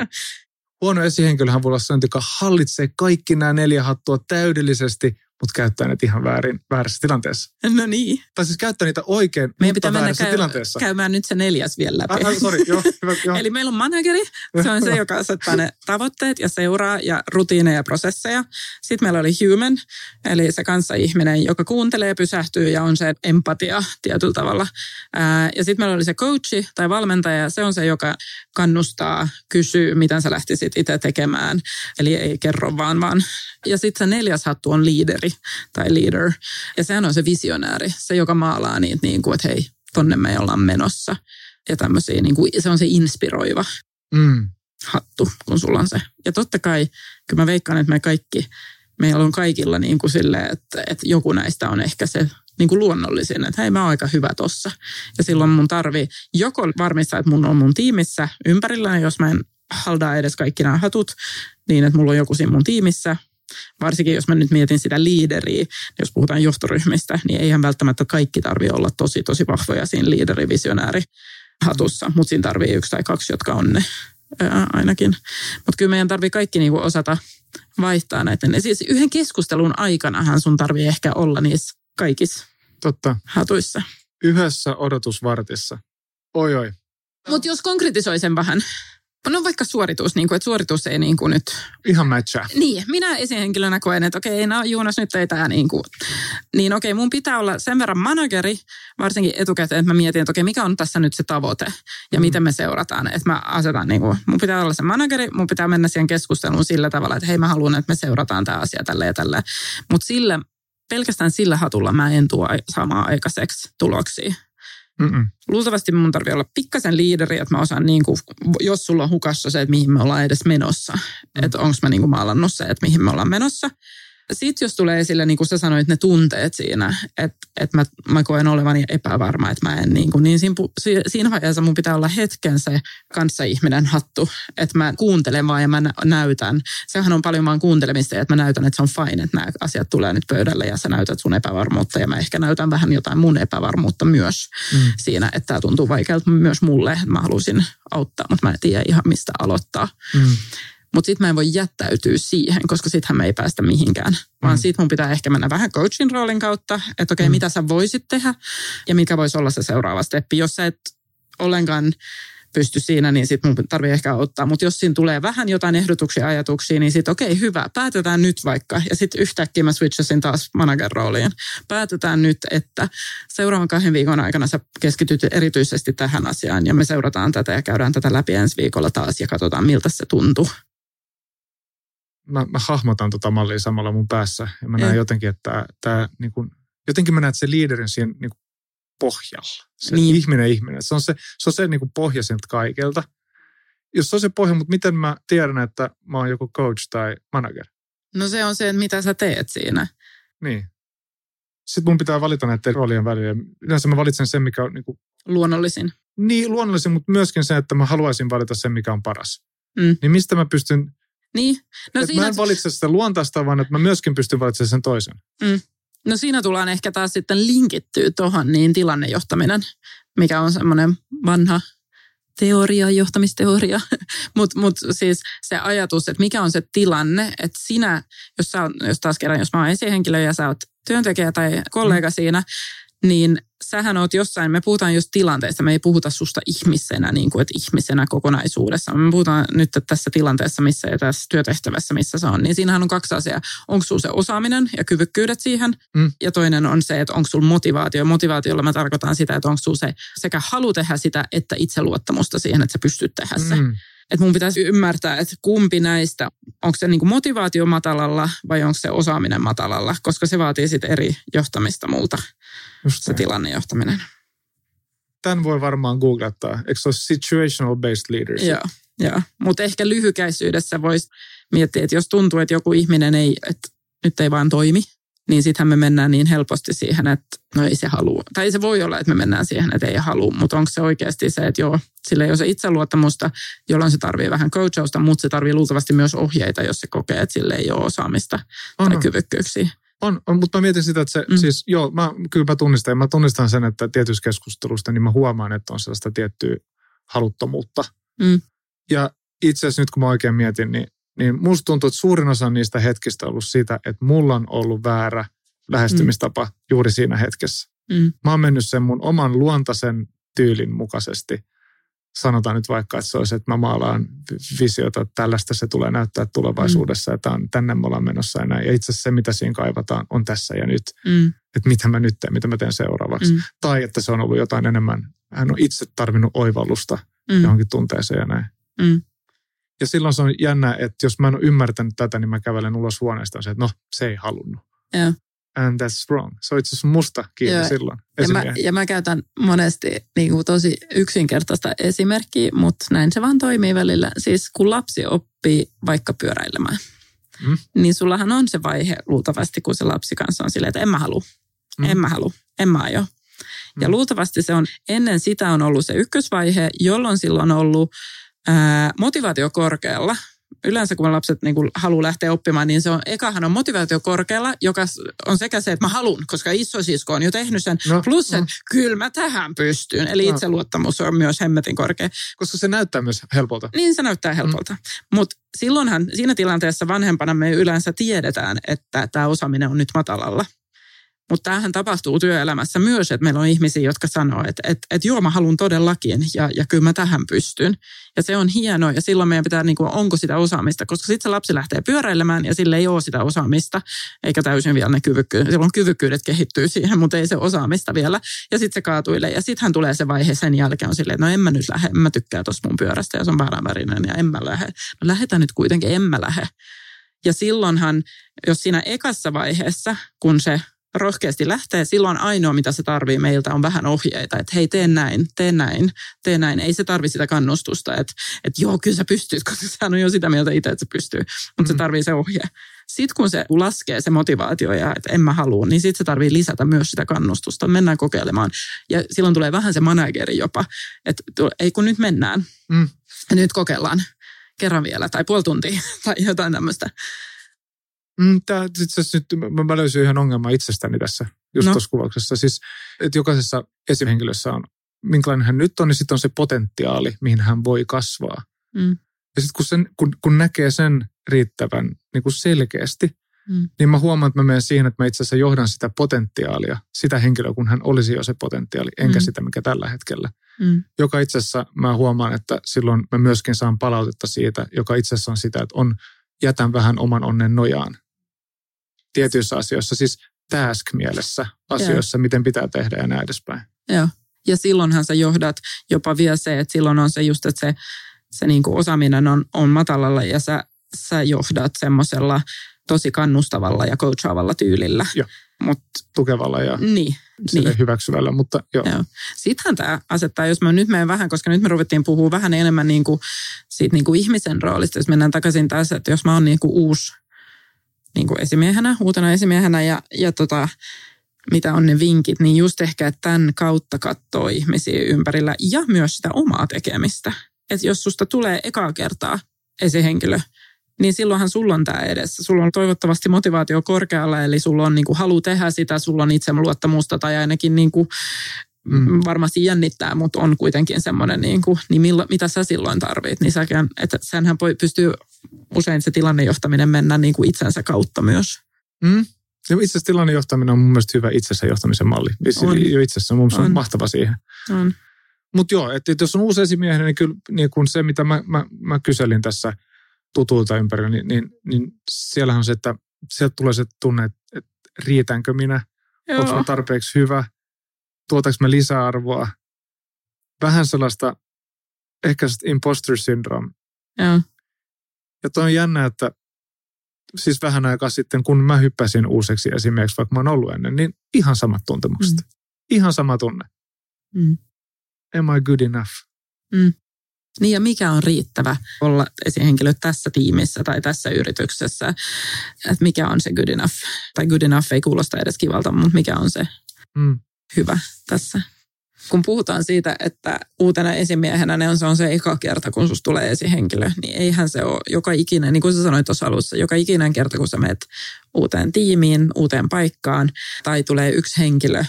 Huono esihenkilöhän voi olla sellainen, joka hallitsee kaikki nämä neljä hattua täydellisesti, mutta käyttää ne ihan väärin, väärässä tilanteessa. No niin. Tai siis käyttää niitä oikein, Meidän pitää mennä käy, tilanteessa. käymään nyt se neljäs vielä läpi. Ah, sorry, joo, hyvä, joo. Eli meillä on manageri, se on se, joka asettaa ne tavoitteet ja seuraa ja rutiineja ja prosesseja. Sitten meillä oli human, eli se kanssa ihminen, joka kuuntelee, pysähtyy ja on se empatia tietyllä tavalla. ja sitten meillä oli se coachi tai valmentaja, se on se, joka kannustaa, kysyy, miten sä lähtisit itse tekemään. Eli ei kerro vaan, vaan. Ja sitten se neljäs hattu on liideri tai leader. Ja sehän on se visionääri, se joka maalaa niitä niin kuin, että hei, tonne me ollaan menossa. Ja tämmöisiä, niin kuin, se on se inspiroiva mm. hattu, kun sulla on se. Ja totta kai, kyllä mä veikkaan, että me kaikki, meillä on kaikilla niin kuin silleen, että, että joku näistä on ehkä se niin kuin luonnollisin, että hei mä oon aika hyvä tossa. Ja silloin mun tarvii joko varmistaa, että mun on mun tiimissä ympärillä, jos mä en haldaa edes kaikki nämä hatut, niin että mulla on joku siinä mun tiimissä, varsinkin jos mä nyt mietin sitä liideriä, jos puhutaan johtoryhmistä, niin eihän välttämättä kaikki tarvi olla tosi tosi vahvoja siinä liiderivisionääri hatussa, mutta siinä tarvii yksi tai kaksi, jotka on ne ää, ainakin. Mutta kyllä meidän tarvii kaikki niinku osata vaihtaa näitä. Ja siis yhden keskustelun aikanahan sun tarvii ehkä olla niissä kaikissa Totta. hatuissa. Yhdessä odotusvartissa. Oi oi. Mutta jos konkretisoi sen vähän, No vaikka suoritus, niin kuin, että suoritus ei niin kuin nyt... Ihan matchaa. Niin, minä esihenkilönä koen, että okei, no Juunas nyt ei tämä niin kuin... Niin okei, mun pitää olla sen verran manageri, varsinkin etukäteen, että mä mietin, että okei, mikä on tässä nyt se tavoite ja mm. miten me seurataan. Että mä asetan niin kuin, mun pitää olla se manageri, mun pitää mennä siihen keskusteluun sillä tavalla, että hei mä haluan, että me seurataan tämä asia tälle ja tälle. Mutta sillä, pelkästään sillä hatulla mä en tuo samaa aikaiseksi tuloksia. Mm-mm. Luultavasti mun tarvii olla pikkasen liideri, että mä osaan, niin kuin, jos sulla on hukassa se, että mihin me ollaan edes menossa. Mm. Että onko mä niin kuin maalannut se, että mihin me ollaan menossa sitten jos tulee esille, niin kuin sä sanoit, ne tunteet siinä, että, että mä, mä koen olevani epävarma, että mä en niin kuin, niin siinä, siinä vaiheessa mun pitää olla hetken se kanssaihminen hattu, että mä kuuntelen vaan ja mä näytän. Sehän on paljon vaan kuuntelemista että mä näytän, että se on fine, että nämä asiat tulee nyt pöydälle ja sä näytät sun epävarmuutta ja mä ehkä näytän vähän jotain mun epävarmuutta myös mm. siinä, että tämä tuntuu vaikealta myös mulle. Mä halusin auttaa, mutta mä en tiedä ihan mistä aloittaa. Mm. Mutta sitten mä en voi jättäytyä siihen, koska sittenhän me ei päästä mihinkään. Vaan mm. siitä mun pitää ehkä mennä vähän coachin roolin kautta, että okei, okay, mm. mitä sä voisit tehdä ja mikä voisi olla se seuraava steppi. Jos sä et ollenkaan pysty siinä, niin sitten mun tarvii ehkä ottaa. Mutta jos siinä tulee vähän jotain ehdotuksia, ajatuksia, niin sitten okei, okay, hyvä, päätetään nyt vaikka. Ja sitten yhtäkkiä mä switchasin taas manager-rooliin. Päätetään nyt, että seuraavan kahden viikon aikana sä keskityt erityisesti tähän asiaan ja me seurataan tätä ja käydään tätä läpi ensi viikolla taas ja katsotaan, miltä se tuntuu mä, mä hahmotan tota mallia samalla mun päässä. Ja mä näen jotenkin, että tämä niin kuin, jotenkin mä näen, että se liiderin siinä niin kuin pohjalla. Se niin. ihminen ihminen. Se on se, se, on se niin kuin pohja siltä kaikelta. Jos se on se pohja, mutta miten mä tiedän, että mä oon joku coach tai manager? No se on se, että mitä sä teet siinä. Niin. Sitten mun pitää valita näiden roolien välillä. Yleensä mä valitsen sen, mikä on niin, kuin, Luonnollisin. niin luonnollisin, mutta myöskin se, että mä haluaisin valita sen, mikä on paras. Mm. Niin mistä mä pystyn, Niin. No että mä siinä, en valitse sitä luontaista, vaan että mä myöskin pystyn valitsemaan sen toisen. no siinä tullaan ehkä taas sitten linkittyä tuohon niin tilannejohtaminen, mikä on semmoinen vanha teoria, johtamisteoria. Mutta mut siis se ajatus, että mikä on se tilanne, että sinä, jos, sä, jos taas kerran, jos mä oon esihenkilö ja sä oot työntekijä tai kollega mm. siinä, niin sähän oot jossain, me puhutaan just tilanteesta, me ei puhuta susta ihmisenä, niin kuin, että ihmisenä kokonaisuudessa. Me puhutaan nyt että tässä tilanteessa missä ja tässä työtehtävässä, missä se on. Niin siinähän on kaksi asiaa. Onko sulla se osaaminen ja kyvykkyydet siihen? Mm. Ja toinen on se, että onko sulla motivaatio. Motivaatiolla mä tarkoitan sitä, että onko sulla se sekä halu tehdä sitä, että itseluottamusta siihen, että sä pystyt tehdä se. Että mun pitäisi ymmärtää, että kumpi näistä, onko se niinku motivaatio matalalla vai onko se osaaminen matalalla, koska se vaatii sitten eri johtamista multa, Just se tilannejohtaminen. Tämän voi varmaan googlettaa. Eikö se ole situational based leadership? Joo, joo. mutta ehkä lyhykäisyydessä voisi miettiä, että jos tuntuu, että joku ihminen ei, että nyt ei vaan toimi, niin sittenhän me mennään niin helposti siihen, että no ei se halua. Tai se voi olla, että me mennään siihen, että ei halua, mutta onko se oikeasti se, että joo, sillä ei ole se itseluottamusta, jolloin se tarvii vähän coachausta, mutta se tarvii luultavasti myös ohjeita, jos se kokee, että sille ei ole osaamista On, tai kyvykkyyksiä. On, on, mutta mä mietin sitä, että se, Mm. siis joo, mä, kyllä mä tunnistan, ja mä tunnistan sen, että tietyissä keskustelusta, niin mä huomaan, että on sellaista tiettyä haluttomuutta. Mm. Ja itse asiassa nyt kun mä oikein mietin, niin, niin musta tuntuu, että suurin osa niistä hetkistä on ollut sitä, että mulla on ollut väärä lähestymistapa mm. juuri siinä hetkessä. Mm. Mä oon mennyt sen mun oman luontaisen tyylin mukaisesti. Sanotaan nyt vaikka, että se olisi, että mä maalaan visiota, että tällaista se tulee näyttää tulevaisuudessa, että on, tänne me ollaan menossa ja näin. Ja itse asiassa se, mitä siinä kaivataan, on tässä ja nyt. Mm. Että mitä mä nyt teen, mitä mä teen seuraavaksi. Mm. Mm. Tai että se on ollut jotain enemmän, hän on itse tarvinnut oivallusta Mm. johonkin tunteeseen ja näin. Mm. Ja silloin se on jännä, että jos mä en ole ymmärtänyt tätä, niin mä kävelen ulos huoneesta ja se, että no, se ei halunnut. Joo. And that's wrong. Se on itse asiassa musta kiinni Joo. silloin. Ja mä, ja mä käytän monesti niin kuin tosi yksinkertaista esimerkkiä, mutta näin se vaan toimii välillä. Siis kun lapsi oppii vaikka pyöräilemään, Mm. niin sullahan on se vaihe luultavasti, kun se lapsi kanssa on silleen, että en mä halua, Mm. en mä halua, en mä aio. Ja Mm. luultavasti se on, ennen sitä on ollut se ykkösvaihe, jolloin silloin on ollut ää, motivaatio korkealla. Yleensä kun lapset niin kuin haluaa lähteä oppimaan, niin se on, ekahan on motivaatio korkealla, joka on sekä se, että mä haluan, koska isosisko on jo tehnyt sen, No, plus no. että kyllä mä tähän pystyn. Eli No. itseluottamus on myös hemmetin korkea. Koska se näyttää myös helpolta. Niin se näyttää helpolta. Mm. Mutta silloinhan siinä tilanteessa vanhempana me yleensä tiedetään, että tämä osaaminen on nyt matalalla. Mutta tämähän tapahtuu työelämässä myös, että meillä on ihmisiä, jotka sanoo, että, että, että joo, mä haluan todellakin ja, ja kyllä mä tähän pystyn. Ja se on hienoa ja silloin meidän pitää, niin kuin, onko sitä osaamista, koska sitten se lapsi lähtee pyöräilemään ja sille ei ole sitä osaamista, eikä täysin vielä ne kyvykkyydet. Silloin kyvykkyydet kehittyy siihen, mutta ei se osaamista vielä. Ja sitten se kaatuilee ja sittenhän tulee se vaihe sen jälkeen on silleen, että no en mä nyt lähde, en mä tykkää tuosta mun pyörästä ja se on vääränvärinen ja en mä lähde. No lähetään nyt kuitenkin, en mä lähde. Ja silloinhan, jos siinä ekassa vaiheessa, kun se rohkeasti lähtee, silloin ainoa, mitä se tarvii meiltä, on vähän ohjeita, että hei, tee näin, tee näin, tee näin. Ei se tarvi sitä kannustusta, että, että joo, kyllä sä pystyt, koska sehän on jo sitä mieltä itse, että se pystyy, mutta se Mhm. tarvii se ohje. Sitten kun se laskee se motivaatio ja että en mä halua, niin sitten se tarvii lisätä myös sitä kannustusta. Mennään kokeilemaan. Ja silloin tulee vähän se manageri jopa, että ei kun nyt mennään. Mm. Nyt kokeillaan kerran vielä tai puoli tuntia tai jotain tämmöistä. Mm, tää, itse asiassa nyt mä, mä löysin yhden ongelman itsestäni tässä, just No. no. tuossa kuvauksessa. Siis, että jokaisessa esihenkilössä on, minkälainen hän nyt on, niin sitten on se potentiaali, mihin hän voi kasvaa. Mm. Ja sitten kun, sen, kun, kun näkee sen riittävän niin kuin selkeästi, Mm. niin mä huomaan, että mä menen siihen, että mä itse asiassa johdan sitä potentiaalia, sitä henkilöä, kun hän olisi jo se potentiaali, enkä Mm. sitä, mikä tällä hetkellä. Mm. Joka itse asiassa mä huomaan, että silloin mä myöskin saan palautetta siitä, joka itse asiassa on sitä, että on, jätän vähän oman onnen nojaan. Tietyissä asioissa, siis task-mielessä asioissa, miten pitää tehdä ja näin edespäin. Joo. Ja silloinhan sä johdat jopa vielä se, että silloin on se just, että se, se niinku osaaminen on, on matalalla ja sä, sä johdat semmoisella tosi kannustavalla ja coachaavalla tyylillä. Joo. Mutta Tukevalla ja niin, niin. niin. hyväksyvällä, mutta joo. Joo. Sittenhän tämä asettaa, jos mä nyt menen vähän, koska nyt me ruvettiin puhua vähän enemmän niin kuin, siitä niin kuin ihmisen roolista, jos mennään takaisin taas, että jos mä oon niin kuin uusi niin kuin esimiehenä, uutena esimiehenä ja, ja tota, mitä on ne vinkit, niin just ehkä että tämän kautta katsoo ihmisiä ympärillä ja myös sitä omaa tekemistä. Että jos susta tulee ekaa kertaa esihenkilö, niin silloinhan sulla on tämä edessä. Sulla on toivottavasti motivaatio korkealla, eli sulla on niin kuin halu tehdä sitä, sulla on itseluottamusta tai ainakin niin kuin mm. varmasti jännittää, mutta on kuitenkin semmoinen, niin, kuin, niin milla, mitä sä silloin tarvit. Niin säkään, että senhän pystyy usein se tilannejohtaminen mennä niin kuin itsensä kautta myös. Mm. Se itse asiassa tilannejohtaminen on mun mielestä hyvä itsensä johtamisen malli. On. Jo itsessä mun on. on mahtava siihen. On. Mutta joo, että et jos on uusi esimiehenä, niin kyllä niin kun se, mitä mä, mä, mä kyselin tässä tutuilta ympärillä, niin, niin, niin siellähän on se, että sieltä tulee se tunne, että, että riitänkö minä, onko tarpeeksi hyvä, tuotaks mä lisäarvoa. Vähän sellaista, ehkä imposter syndrome. Joo. Ja toi on jännä, että siis vähän aikaa sitten, kun mä hyppäsin uuseksi esimerkiksi, vaikka mä oon ollut ennen, niin ihan samat tuntemukset. Mm. Ihan sama tunne. Mm. Am I good enough? Mm. Niin ja mikä on riittävä olla esihenkilö tässä tiimissä tai tässä yrityksessä, että mikä on se good enough. Tai good enough ei kuulosta edes kivalta, mutta mikä on se mm. hyvä tässä kun puhutaan siitä, että uutena esimiehenä ne on, se on se eka kerta, kun susta tulee esihenkilö, niin eihän se ole joka ikinen, niin kuin sä sanoit tuossa alussa, joka ikinen kerta, kun sä menet uuteen tiimiin, uuteen paikkaan, tai tulee yksi henkilö,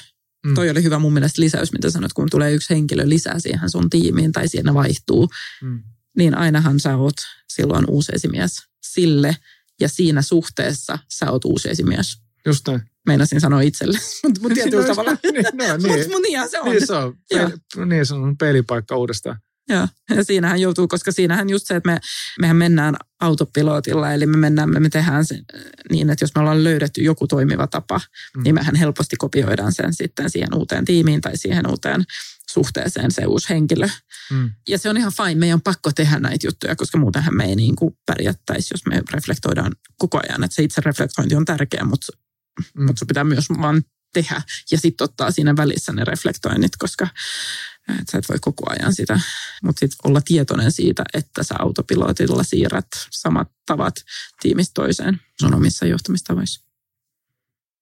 Mm. Toi oli hyvä mun mielestä lisäys, mitä sanot, kun tulee yksi henkilö lisää siihen sun tiimiin tai siinä vaihtuu, mm. niin ainahan sä oot silloin uusi esimies sille ja siinä suhteessa sä oot uusi esimies. Just näin meinasin sanoa itselle, mutta mut tietyllä tavalla. niin, no, niin. Mutta mut niinhän se on. Niin se on, niin se on peilipaikka uudestaan. Joo, ja siinähän joutuu, koska siinähän just se, että me, mehän mennään autopilotilla, eli me mennään, me, me tehdään se niin, että jos me ollaan löydetty joku toimiva tapa, mm. niin mehän helposti kopioidaan sen sitten siihen uuteen tiimiin tai siihen uuteen suhteeseen se uusi henkilö. Mm. Ja se on ihan fine, meidän on pakko tehdä näitä juttuja, koska muutenhan me ei niin kuin pärjättäisi, jos me reflektoidaan koko ajan. Että se itse reflektointi on tärkeä, mutta mm. mutta sun pitää myös vaan tehdä ja sitten ottaa siinä välissä ne reflektoinnit, koska et sä et voi koko ajan sitä, mutta sitten olla tietoinen siitä, että sä autopilotilla siirrät samat tavat tiimistä toiseen sun omissa johtamistavoissa.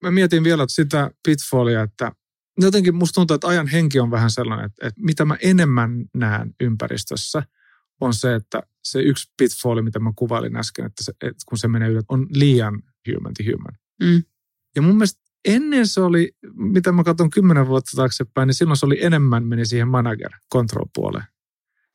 Mä mietin vielä sitä pitfallia, että jotenkin musta tuntuu, että ajan henki on vähän sellainen, että, että mitä mä enemmän näen ympäristössä, on se, että se yksi pitfalli, mitä mä kuvailin äsken, että, se, että kun se menee yli, on liian human to human. Mm. Ja mun mielestä ennen se oli, mitä mä katson kymmenen vuotta taaksepäin, niin silloin se oli enemmän meni siihen manager control puoleen.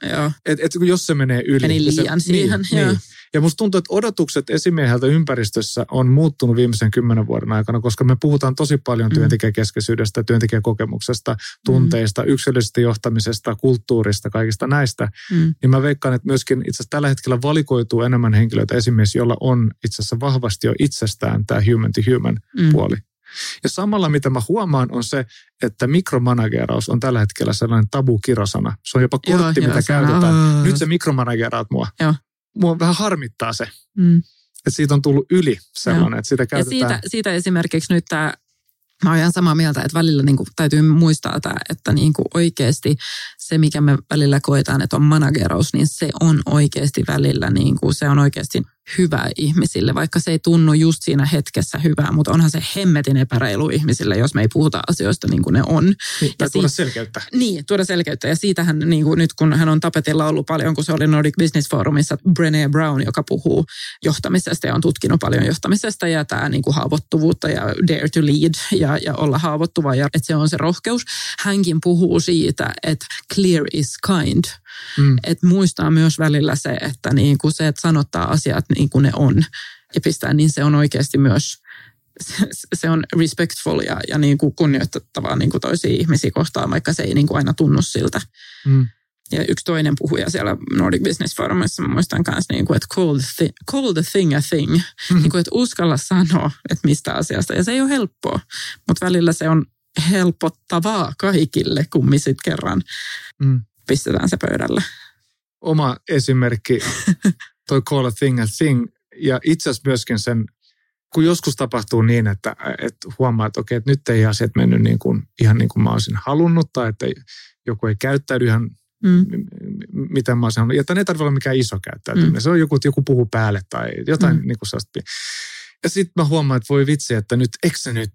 Joo. Et, et jos se menee yli. Meni liian se, siihen, niin, joo. Niin. Ja musta tuntuu, että odotukset esimieheltä ympäristössä on muuttunut viimeisen kymmenen vuoden aikana, koska me puhutaan tosi paljon mm. työntekijäkeskeisyydestä, työntekijäkokemuksesta, tunteista, mm. yksilöllisestä johtamisesta, kulttuurista, kaikista näistä. Mm. Niin mä veikkaan, että myöskin itse asiassa tällä hetkellä valikoituu enemmän henkilöitä esimies, jolla on itse asiassa vahvasti jo itsestään tämä human to human mm. puoli. Ja samalla mitä mä huomaan on se, että mikromanageraus on tällä hetkellä sellainen tabu-kirosana. Se on jopa kortti, joo, mitä joo, käytetään. Aa. Nyt se mikromanageraat mua. Joo. Mua vähän harmittaa se. Mm. Että siitä on tullut yli sellainen, joo. että sitä käytetään. Ja siitä, siitä esimerkiksi nyt tämä Mä oon ihan samaa mieltä, että välillä niin kuin, täytyy muistaa tämä, että niin kuin oikeasti se, mikä me välillä koetaan, että on manageraus, niin se on oikeasti välillä, niin kuin, se on oikeasti hyvä ihmisille, vaikka se ei tunnu just siinä hetkessä hyvää, mutta onhan se hemmetin epäreilu ihmisille, jos me ei puhuta asioista niin kuin ne on. Niin, ja tuoda selkeyttä. Niin, tuoda selkeyttä. Ja siitähän niin kuin nyt, kun hän on tapetilla ollut paljon, kun se oli Nordic Business Forumissa, Brené Brown, joka puhuu johtamisesta ja on tutkinut paljon johtamisesta ja tämä niin kuin haavoittuvuutta ja dare to lead ja, ja olla haavoittuva ja että se on se rohkeus. Hänkin puhuu siitä, että clear is kind. Mm. Että muistaa myös välillä se, että niin kuin se, että sanottaa asiat niin kuin ne on ja pistää, niin se on oikeasti myös se on respectful ja, ja niin kuin kunnioitettavaa niin kuin toisia ihmisiä kohtaan, vaikka se ei niin kuin aina tunnu siltä. Mm. Ja yksi toinen puhuja siellä Nordic Business Forumissa, mä muistan myös, niin kuin, että call the, thi- call the thing a thing. Mm-hmm. Niin kuin, että uskalla sanoa, että mistä asiasta. Ja se ei ole helppoa, mutta välillä se on helpottavaa kaikille, kun misit kerran mm. pistetään se pöydälle. Oma esimerkki, toi call a thing a thing. Ja itse asiassa myöskin sen, kun joskus tapahtuu niin, että, että huomaa, että okei, että nyt ei asiat mennyt niin kuin, ihan niin kuin mä olisin halunnut, tai että joku ei käyttäydy ihan mm. mitä mä olisin halunnut. Ja tämä ei tarvitse olla mikään iso käyttäytyminen. Mm. Se on joku, että joku puhuu päälle tai jotain mm. niin kuin sellaista. Ja sitten mä huomaan, että voi vitsi, että nyt, eikö sä nyt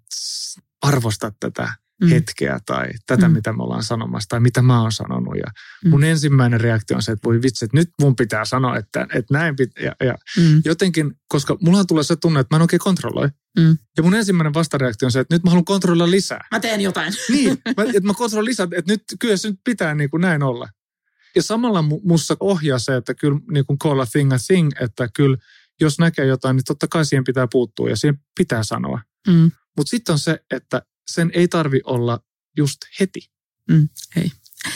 arvosta tätä mm. hetkeä tai tätä, mm. mitä me ollaan sanomassa tai mitä mä oon sanonut. Ja mm. mun ensimmäinen reaktio on se, että voi vitsi, että nyt mun pitää sanoa, että, että näin pitää. Ja, ja mm. jotenkin, koska mulla tulee se tunne, että mä en oikein kontrolloi. Mm. Ja mun ensimmäinen vastareaktio on se, että nyt mä haluan kontrolloida lisää. Mä teen jotain. Niin, mä, että mä kontrolloin lisää, että nyt kyllä se nyt pitää niin kuin näin olla. Ja samalla mussa ohjaa se, että kyllä niin kuin call a thing a thing, että kyllä jos näkee jotain, niin totta kai siihen pitää puuttua ja siihen pitää sanoa. Mm. Mutta sitten on se, että sen ei tarvi olla just heti. Mm, ei.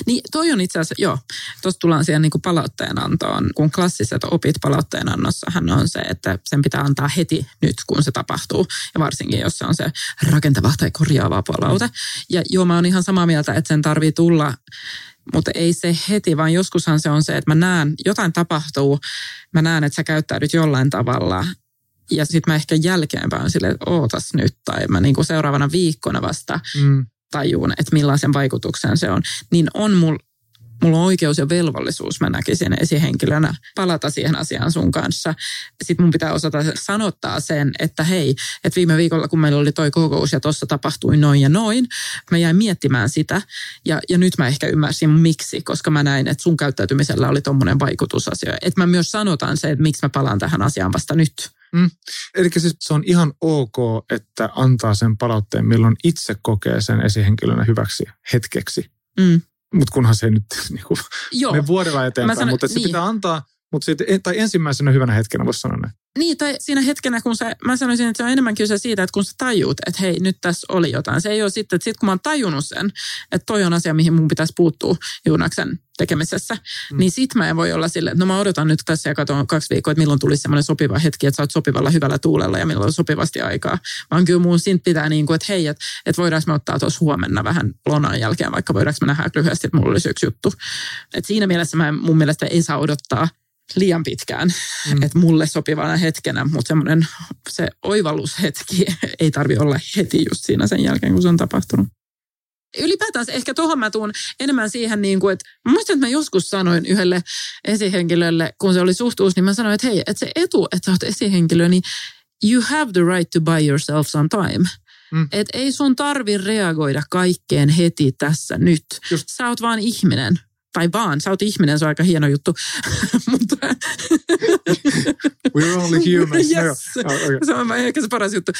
Niin toi on itse asiassa, joo, tuossa tullaan siihen niin palautteen antoon, kun klassiset opit palautteen annossahan on se, että sen pitää antaa heti nyt, kun se tapahtuu. Ja varsinkin, jos se on se rakentava tai korjaava palaute. Ja joo, mä oon ihan samaa mieltä, että sen tarvii tulla mutta ei se heti, vaan joskushan se on se, että mä näen, jotain tapahtuu, mä näen, että sä käyttäydyt jollain tavalla ja sitten mä ehkä jälkeenpäin sille, että ootas nyt, tai mä niinku seuraavana viikkona vasta mm. tajuun, että millaisen vaikutuksen se on. Niin on mulla mulla on oikeus ja velvollisuus, mä näkisin esihenkilönä, palata siihen asiaan sun kanssa. Sitten mun pitää osata sanottaa sen, että hei, että viime viikolla kun meillä oli toi kokous ja tuossa tapahtui noin ja noin, mä jäin miettimään sitä ja, ja nyt mä ehkä ymmärsin miksi, koska mä näin, että sun käyttäytymisellä oli tommonen vaikutusasia. Että mä myös sanotan se, että miksi mä palaan tähän asiaan vasta nyt. Mm. Eli siis se on ihan ok, että antaa sen palautteen, milloin itse kokee sen esihenkilönä hyväksi hetkeksi. Mm. Mutta kunhan se ei nyt niin kuin, Joo. me vuodella eteenpäin, sanon, mutta se niin. pitää antaa, mutta siitä, tai ensimmäisenä hyvänä hetkenä voisi sanoa näin. Niin, tai siinä hetkenä, kun se, mä sanoisin, että se on enemmän kyse siitä, että kun sä tajuut, että hei, nyt tässä oli jotain. Se ei ole sitten, että sit kun mä oon tajunnut sen, että toi on asia, mihin mun pitäisi puuttua Juunaksen tekemisessä, mm. niin sit mä en voi olla silleen, että no mä odotan nyt tässä ja katson kaksi viikkoa, että milloin tulisi semmoinen sopiva hetki, että sä oot sopivalla hyvällä tuulella ja milloin on sopivasti aikaa. Vaan kyllä mun siitä pitää niin kuin, että hei, että, että voidaanko me ottaa tuossa huomenna vähän lonan jälkeen, vaikka voidaanko me nähdä lyhyesti, että mulla olisi yksi juttu. Et siinä mielessä mä mun mielestä ei saa odottaa liian pitkään, mm. että mulle sopivana hetkenä, mutta semmoinen se oivallushetki ei tarvi olla heti just siinä sen jälkeen, kun se on tapahtunut. Ylipäätään ehkä tuohon mä tuun enemmän siihen, niin kuin, että muistan, että mä joskus sanoin yhdelle esihenkilölle, kun se oli suhtuus, niin mä sanoin, että hei, että se etu, että sä oot esihenkilö, niin you have the right to buy yourself some time. Mm. Et ei sun tarvi reagoida kaikkeen heti tässä nyt. Just. Sä oot vaan ihminen tai vaan, sä oot ihminen, se on aika hieno juttu. Mutta... We're only humans. yes. no, okay. Se on ehkä se paras juttu.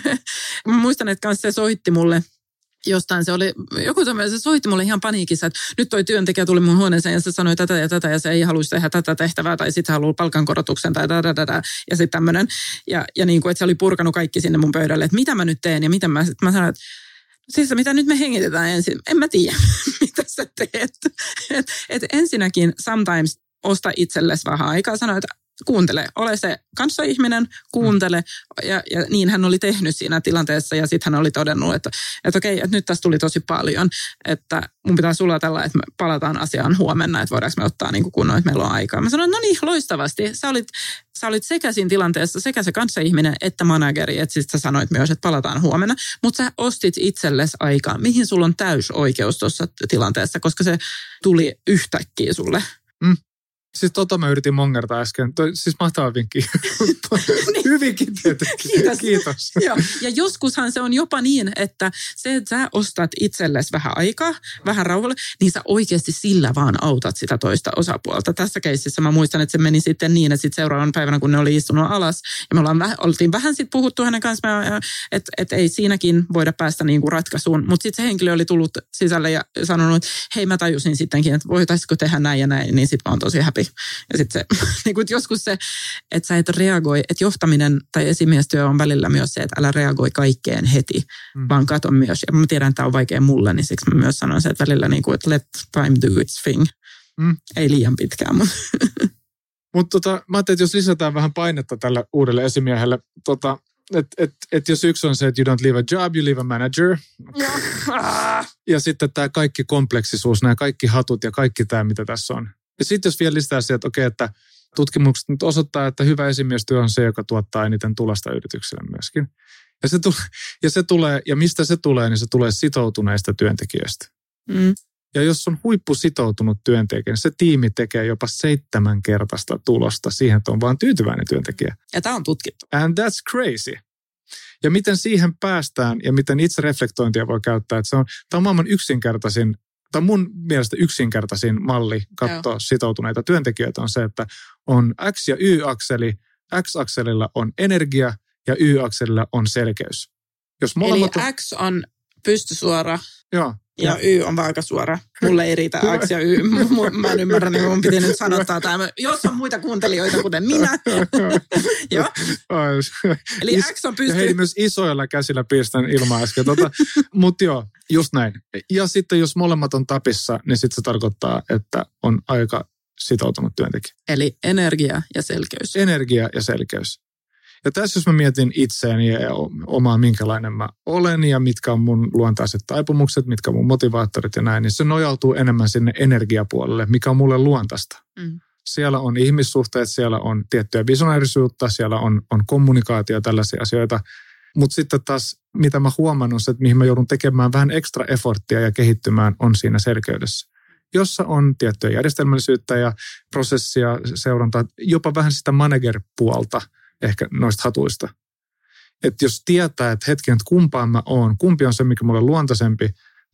Mä muistan, että se soitti mulle jostain se oli, joku se soitti mulle ihan paniikissa, että nyt toi työntekijä tuli mun huoneeseen ja se sanoi tätä ja tätä ja se ei haluaisi tehdä tätä tehtävää tai sitten haluaa palkankorotuksen tai tätä, tätä ja sitten tämmöinen. Ja, ja niin kuin, että se oli purkanut kaikki sinne mun pöydälle, että mitä mä nyt teen ja mitä mä, mä sanoin, että Siis mitä nyt me hengitetään ensin? En mä tiedä, mitä sä teet. Et, et ensinnäkin sometimes osta itsellesi vähän aikaa. Sano, että kuuntele, ole se kanssaihminen, kuuntele. Ja, ja niin hän oli tehnyt siinä tilanteessa ja sitten hän oli todennut, että, että okei, että nyt tässä tuli tosi paljon, että mun pitää sulatella, että me palataan asiaan huomenna, että voidaanko me ottaa niin kunnon, että meillä on aikaa. Mä sanoin, no niin, loistavasti. Sä olit, sä olit sekä siinä tilanteessa, sekä se kanssaihminen että manageri, että sitten sä sanoit myös, että palataan huomenna, mutta sä ostit itsellesi aikaa. Mihin sulla on oikeus tuossa tilanteessa, koska se tuli yhtäkkiä sulle. Mm. Siis tota mä yritin mongertaa äsken. Toi, siis mahtava vinkki. niin. Hyvinkin tietysti. Kiitos. Kiitos. Joo. Ja joskushan se on jopa niin, että se, että sä ostat itsellesi vähän aikaa, vähän rauhalle, niin sä oikeasti sillä vaan autat sitä toista osapuolta. Tässä keississä mä muistan, että se meni sitten niin, että sitten seuraavan päivänä, kun ne oli istunut alas, ja me ollaan väh, oltiin vähän sitten puhuttu hänen kanssaan, että, että ei siinäkin voida päästä niin kuin ratkaisuun. Mutta sitten se henkilö oli tullut sisälle ja sanonut, että hei mä tajusin sittenkin, että voitaisiko tehdä näin ja näin, niin sitten mä oon tosi happy ja sitten se, niin kuin joskus se, että sä et reagoi, että johtaminen tai esimiestyö on välillä myös se, että älä reagoi kaikkeen heti, mm. vaan kato myös. Ja mä tiedän, että tämä on vaikea mulle, niin siksi mä myös sanon se, että välillä niin kuin, että let time do its thing. Mm. Ei liian pitkään, mutta... Mutta tota, mä ajattelin, että jos lisätään vähän painetta tälle uudelle esimiehelle, tota, että et, et jos yksi on se, että you don't leave a job, you leave a manager. ja sitten tämä kaikki kompleksisuus, nämä kaikki hatut ja kaikki tämä, mitä tässä on. Ja sitten jos vielä lisää sieltä, että okei, että tutkimukset nyt osoittaa, että hyvä esimiestyö on se, joka tuottaa eniten tulosta yritykselle myöskin. Ja se, tulee, ja se tulee, ja mistä se tulee, niin se tulee sitoutuneista työntekijöistä. Mm. Ja jos on huippusitoutunut työntekijä, niin se tiimi tekee jopa seitsemänkertaista tulosta siihen, että on vaan tyytyväinen työntekijä. Ja tämä on tutkittu. And that's crazy. Ja miten siihen päästään ja miten itse reflektointia voi käyttää. Että se on, tämä on maailman yksinkertaisin, tai mun mielestä yksinkertaisin malli katsoa Joo. sitoutuneita työntekijöitä on se, että on X- ja Y-akseli. X-akselilla on energia ja Y-akselilla on selkeys. Jos Eli on... X on pystysuora Joo. Ja Y on vaakasuora. Mulle ei riitä X ja Y. Mä en ymmärrä, niin mun piti nyt sanottaa tämä. Jos on muita kuuntelijoita, kuten minä. Joo. Eli X on pysty... Hei, myös isoilla käsillä pistän ilmaa äsken. Tota, Mutta joo, just näin. Ja sitten jos molemmat on tapissa, niin sitten se tarkoittaa, että on aika sitoutunut työntekijä. Eli energia ja selkeys. Energia ja selkeys. Ja tässä jos mä mietin itseäni ja omaa, minkälainen mä olen ja mitkä on mun luontaiset taipumukset, mitkä on mun motivaattorit ja näin, niin se nojautuu enemmän sinne energiapuolelle, mikä on mulle luontaista. Mm. Siellä on ihmissuhteet, siellä on tiettyä visionaarisuutta, siellä on, on kommunikaatio, tällaisia asioita. Mutta sitten taas, mitä mä huomannut, että mihin mä joudun tekemään vähän ekstra efforttia ja kehittymään, on siinä selkeydessä jossa on tiettyä järjestelmällisyyttä ja prosessia, seurantaa, jopa vähän sitä manager-puolta – ehkä noista hatuista. Että jos tietää, että hetken, että kumpaan mä oon, kumpi on se, mikä mulle luontaisempi,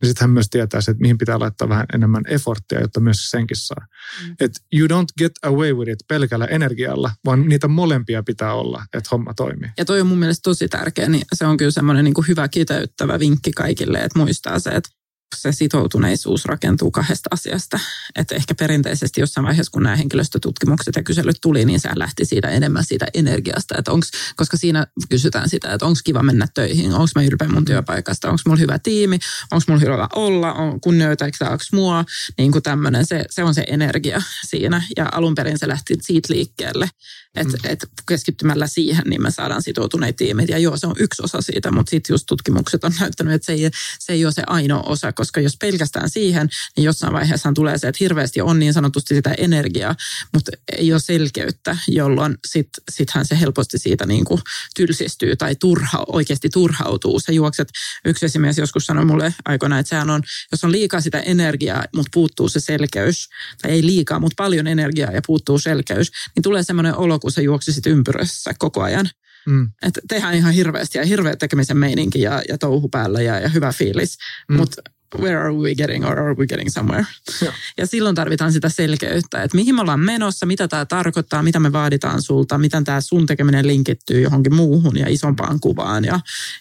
niin sitten hän myös tietää että mihin pitää laittaa vähän enemmän efforttia, jotta myös senkin saa. Mm. Että you don't get away with it pelkällä energialla, vaan niitä molempia pitää olla, että homma toimii. Ja toi on mun mielestä tosi tärkeä, niin se on kyllä semmoinen niin hyvä kiteyttävä vinkki kaikille, että muistaa se, että se sitoutuneisuus rakentuu kahdesta asiasta. Että ehkä perinteisesti jossain vaiheessa, kun nämä henkilöstötutkimukset ja kyselyt tuli, niin se lähti siitä enemmän siitä energiasta. Että onks, koska siinä kysytään sitä, että onko kiva mennä töihin, onko mä ylpeä mun työpaikasta, onko mulla hyvä tiimi, onko mulla hyvä olla, on, kunnioitaako mua, niin kuin tämmöinen, se, se on se energia siinä. Ja alun perin se lähti siitä liikkeelle. Että mm. et keskittymällä siihen, niin me saadaan sitoutuneet tiimit. Ja joo, se on yksi osa siitä, mutta sitten just tutkimukset on näyttänyt, että se ei, se ei ole se ainoa osa, koska jos pelkästään siihen, niin jossain vaiheessa tulee se, että hirveästi on niin sanotusti sitä energiaa, mutta ei ole selkeyttä, jolloin sitten sittenhän se helposti siitä niin kuin tylsistyy tai turha, oikeasti turhautuu. Se juokset, yksi esimies joskus sanoi mulle aikoinaan, että sehän on, jos on liikaa sitä energiaa, mutta puuttuu se selkeys, tai ei liikaa, mutta paljon energiaa ja puuttuu selkeys, niin tulee semmoinen olo, kun sä juoksisit ympyrössä koko ajan. Mm. Että tehdään ihan hirveästi ja hirveä tekemisen meininki ja, ja touhu päällä ja, ja hyvä fiilis. Mm. Mutta where are we getting or are we getting somewhere? Ja. ja silloin tarvitaan sitä selkeyttä, että mihin me ollaan menossa, mitä tämä tarkoittaa, mitä me vaaditaan sulta, miten tämä sun tekeminen linkittyy johonkin muuhun ja isompaan kuvaan ja,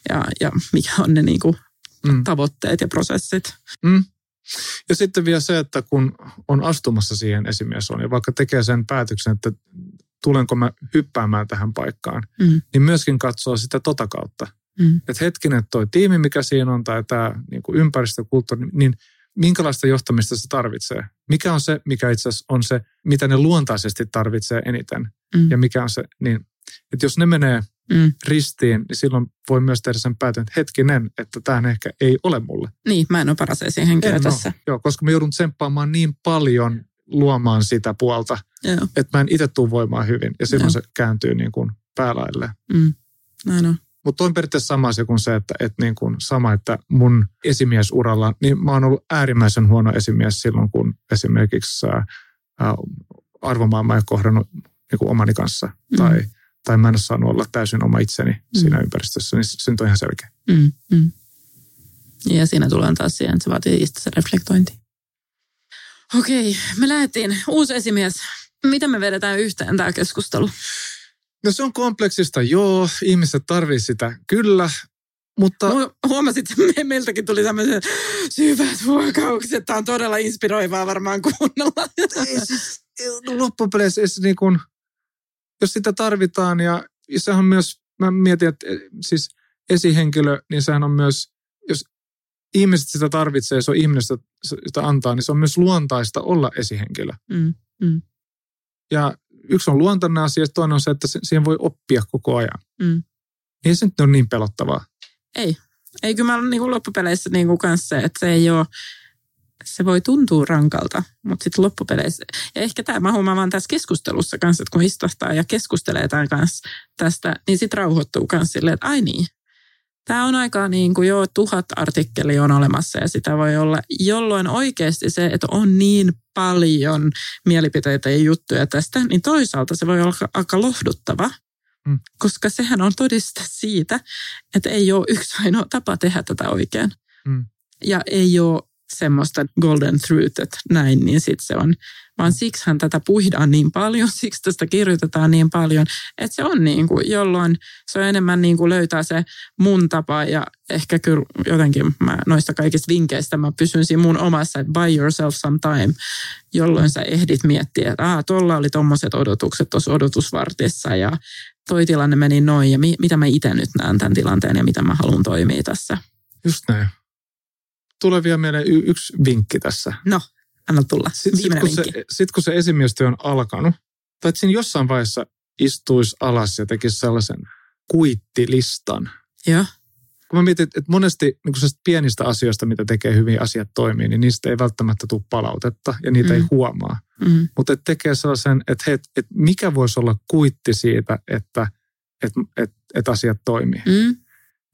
ja, ja mikä on ne niinku mm. tavoitteet ja prosessit. Mm. Ja sitten vielä se, että kun on astumassa siihen esimies on ja vaikka tekee sen päätöksen, että tulenko mä hyppäämään tähän paikkaan, mm. niin myöskin katsoo sitä tota kautta. Mm. Että hetkinen, toi tiimi, mikä siinä on, tai tämä niin kuin ympäristökulttuuri, niin minkälaista johtamista se tarvitsee? Mikä on se, mikä itse asiassa on se, mitä ne luontaisesti tarvitsee eniten? Mm. Ja mikä on se, niin, että jos ne menee mm. ristiin, niin silloin voi myös tehdä sen päätön, että hetkinen, että tämä ehkä ei ole mulle. Niin, mä en ole paras esihenkilö tässä. Ole. Joo, koska mä joudun tsemppaamaan niin paljon luomaan sitä puolta, Joo. että mä en itse tule voimaan hyvin. Ja silloin Joo. se kääntyy niin kuin päälaille. Mm. Näin on. Mutta on periaatteessa sama asia kuin se, että, että niin kuin sama, että mun esimiesuralla, niin mä oon ollut äärimmäisen huono esimies silloin, kun esimerkiksi ää, arvomaailma ei kohdannut niin kuin omani kanssa. Mm. Tai, tai mä en ole saanut olla täysin oma itseni mm. siinä ympäristössä, niin se on ihan selkeä. Mm. Mm. Ja siinä tullaan taas siihen, että se vaatii itse reflektointi. Okei, me lähdettiin. Uusi esimies. Miten me vedetään yhteen tämä keskustelu? No se on kompleksista, joo. Ihmiset tarvii sitä, kyllä. Mutta... Huomasit, että me, meiltäkin tuli tämmöiset syvät huokaukset. Tämä on todella inspiroivaa varmaan kuunnella. Ei, siis, loppupeleissä niin kuin, jos sitä tarvitaan ja sehän on myös, mä mietin, että eh, siis esihenkilö, niin sehän on myös, jos ihmiset sitä tarvitsee, se on ihminen, sitä antaa, niin se on myös luontaista olla esihenkilö. Mm, mm. Ja yksi on luontainen asia, ja toinen on se, että siihen voi oppia koko ajan. Mm. Ei se nyt ole niin pelottavaa. Ei. Ei kyllä mä niin kuin loppupeleissä niin kuin kanssa se, että se ei ole, se voi tuntua rankalta, mutta sitten loppupeleissä, ja ehkä tämä mä huomaan vaan tässä keskustelussa kanssa, että kun istahtaa ja keskustelee tämän kanssa tästä, niin sitten rauhoittuu kanssa silleen, että ai niin, Tämä on aika niin kuin jo tuhat artikkeli on olemassa ja sitä voi olla, jolloin oikeasti se, että on niin paljon mielipiteitä ja juttuja tästä, niin toisaalta se voi olla aika lohduttava, mm. koska sehän on todiste siitä, että ei ole yksi ainoa tapa tehdä tätä oikein. Mm. Ja ei ole semmoista golden truth, että näin, niin sitten se on. Vaan siksihän tätä puhdaan niin paljon, siksi tästä kirjoitetaan niin paljon, että se on niin kuin, jolloin se on enemmän niin kuin löytää se mun tapa ja ehkä kyllä jotenkin mä noista kaikista vinkkeistä mä pysyn siinä mun omassa, että buy yourself some time, jolloin sä ehdit miettiä, että aah, tuolla oli tommoset odotukset tuossa odotusvartissa ja toi tilanne meni noin ja mi- mitä mä itse nyt näen tämän tilanteen ja mitä mä haluan toimia tässä. Just näin tulee vielä mieleen y- yksi vinkki tässä. No, anna tulla. Sitten sit, kun, se, sit, kun se esimiestyö on alkanut, tai että siinä jossain vaiheessa istuisi alas ja tekisi sellaisen kuittilistan. Joo. Kun mä mietin, että monesti niin kun pienistä asioista, mitä tekee hyvin asiat toimii, niin niistä ei välttämättä tule palautetta ja niitä mm. ei huomaa. Mm. Mutta että tekee sellaisen, että, hei, että mikä voisi olla kuitti siitä, että, että, että, että asiat toimii. Mm.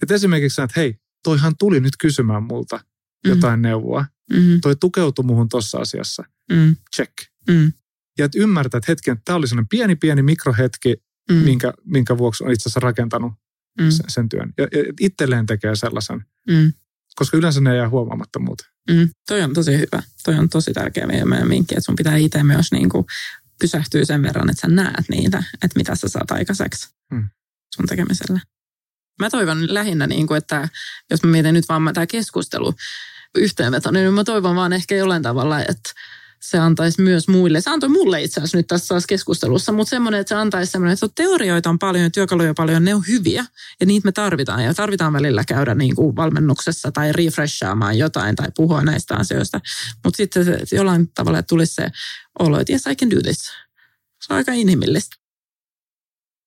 Että esimerkiksi että hei, toihan tuli nyt kysymään multa, mm. jotain neuvoa. Mm. Toi tukeutui muuhun tuossa asiassa. Mm. Check. Mm. Ja että ymmärtää, että hetken, että tämä oli sellainen pieni, pieni mikrohetki, mm. minkä, minkä vuoksi on itse asiassa rakentanut mm. sen, sen työn. Ja, ja itselleen tekee sellaisen. Mm. Koska yleensä ne jää huomaamatta muuta. Mm. Toi on tosi hyvä. Toi on tosi tärkeä meidän vinkki, että sun pitää itse myös niin kuin pysähtyä sen verran, että sä näet niitä, että mitä sä saat aikaiseksi mm. sun tekemisellä. Mä toivon lähinnä, niin kuin, että jos mä mietin nyt vaan tämä keskustelu yhteenveto, niin mä toivon vaan ehkä jollain tavalla, että se antaisi myös muille. Se antoi mulle itse asiassa nyt tässä taas keskustelussa, mutta semmoinen, että se antaisi semmoinen, että teorioita on paljon ja työkaluja paljon, ne on hyviä ja niitä me tarvitaan. Ja tarvitaan välillä käydä niin kuin valmennuksessa tai refreshaamaan jotain tai puhua näistä asioista. Mutta sitten se, jollain tavalla tulisi se olo, että yes, I can do this. Se on aika inhimillistä.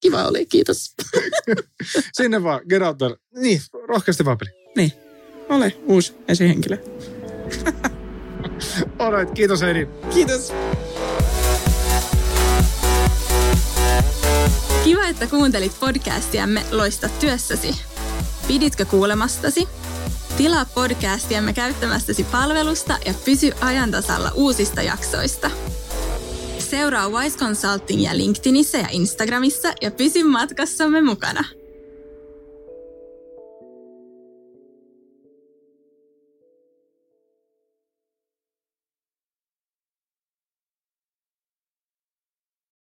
Kiva oli, kiitos. Sinne vaan, get out there. Niin, rohkeasti vaapeli. Niin, ole uusi esihenkilö. Alright, kiitos Heidi. Kiitos. Kiva, että kuuntelit podcastiamme Loista työssäsi. Piditkö kuulemastasi? Tilaa podcastiamme käyttämästäsi palvelusta ja pysy ajantasalla uusista jaksoista. Seuraa Wise Consulting ja LinkedInissä ja Instagramissa ja pysy matkassamme mukana.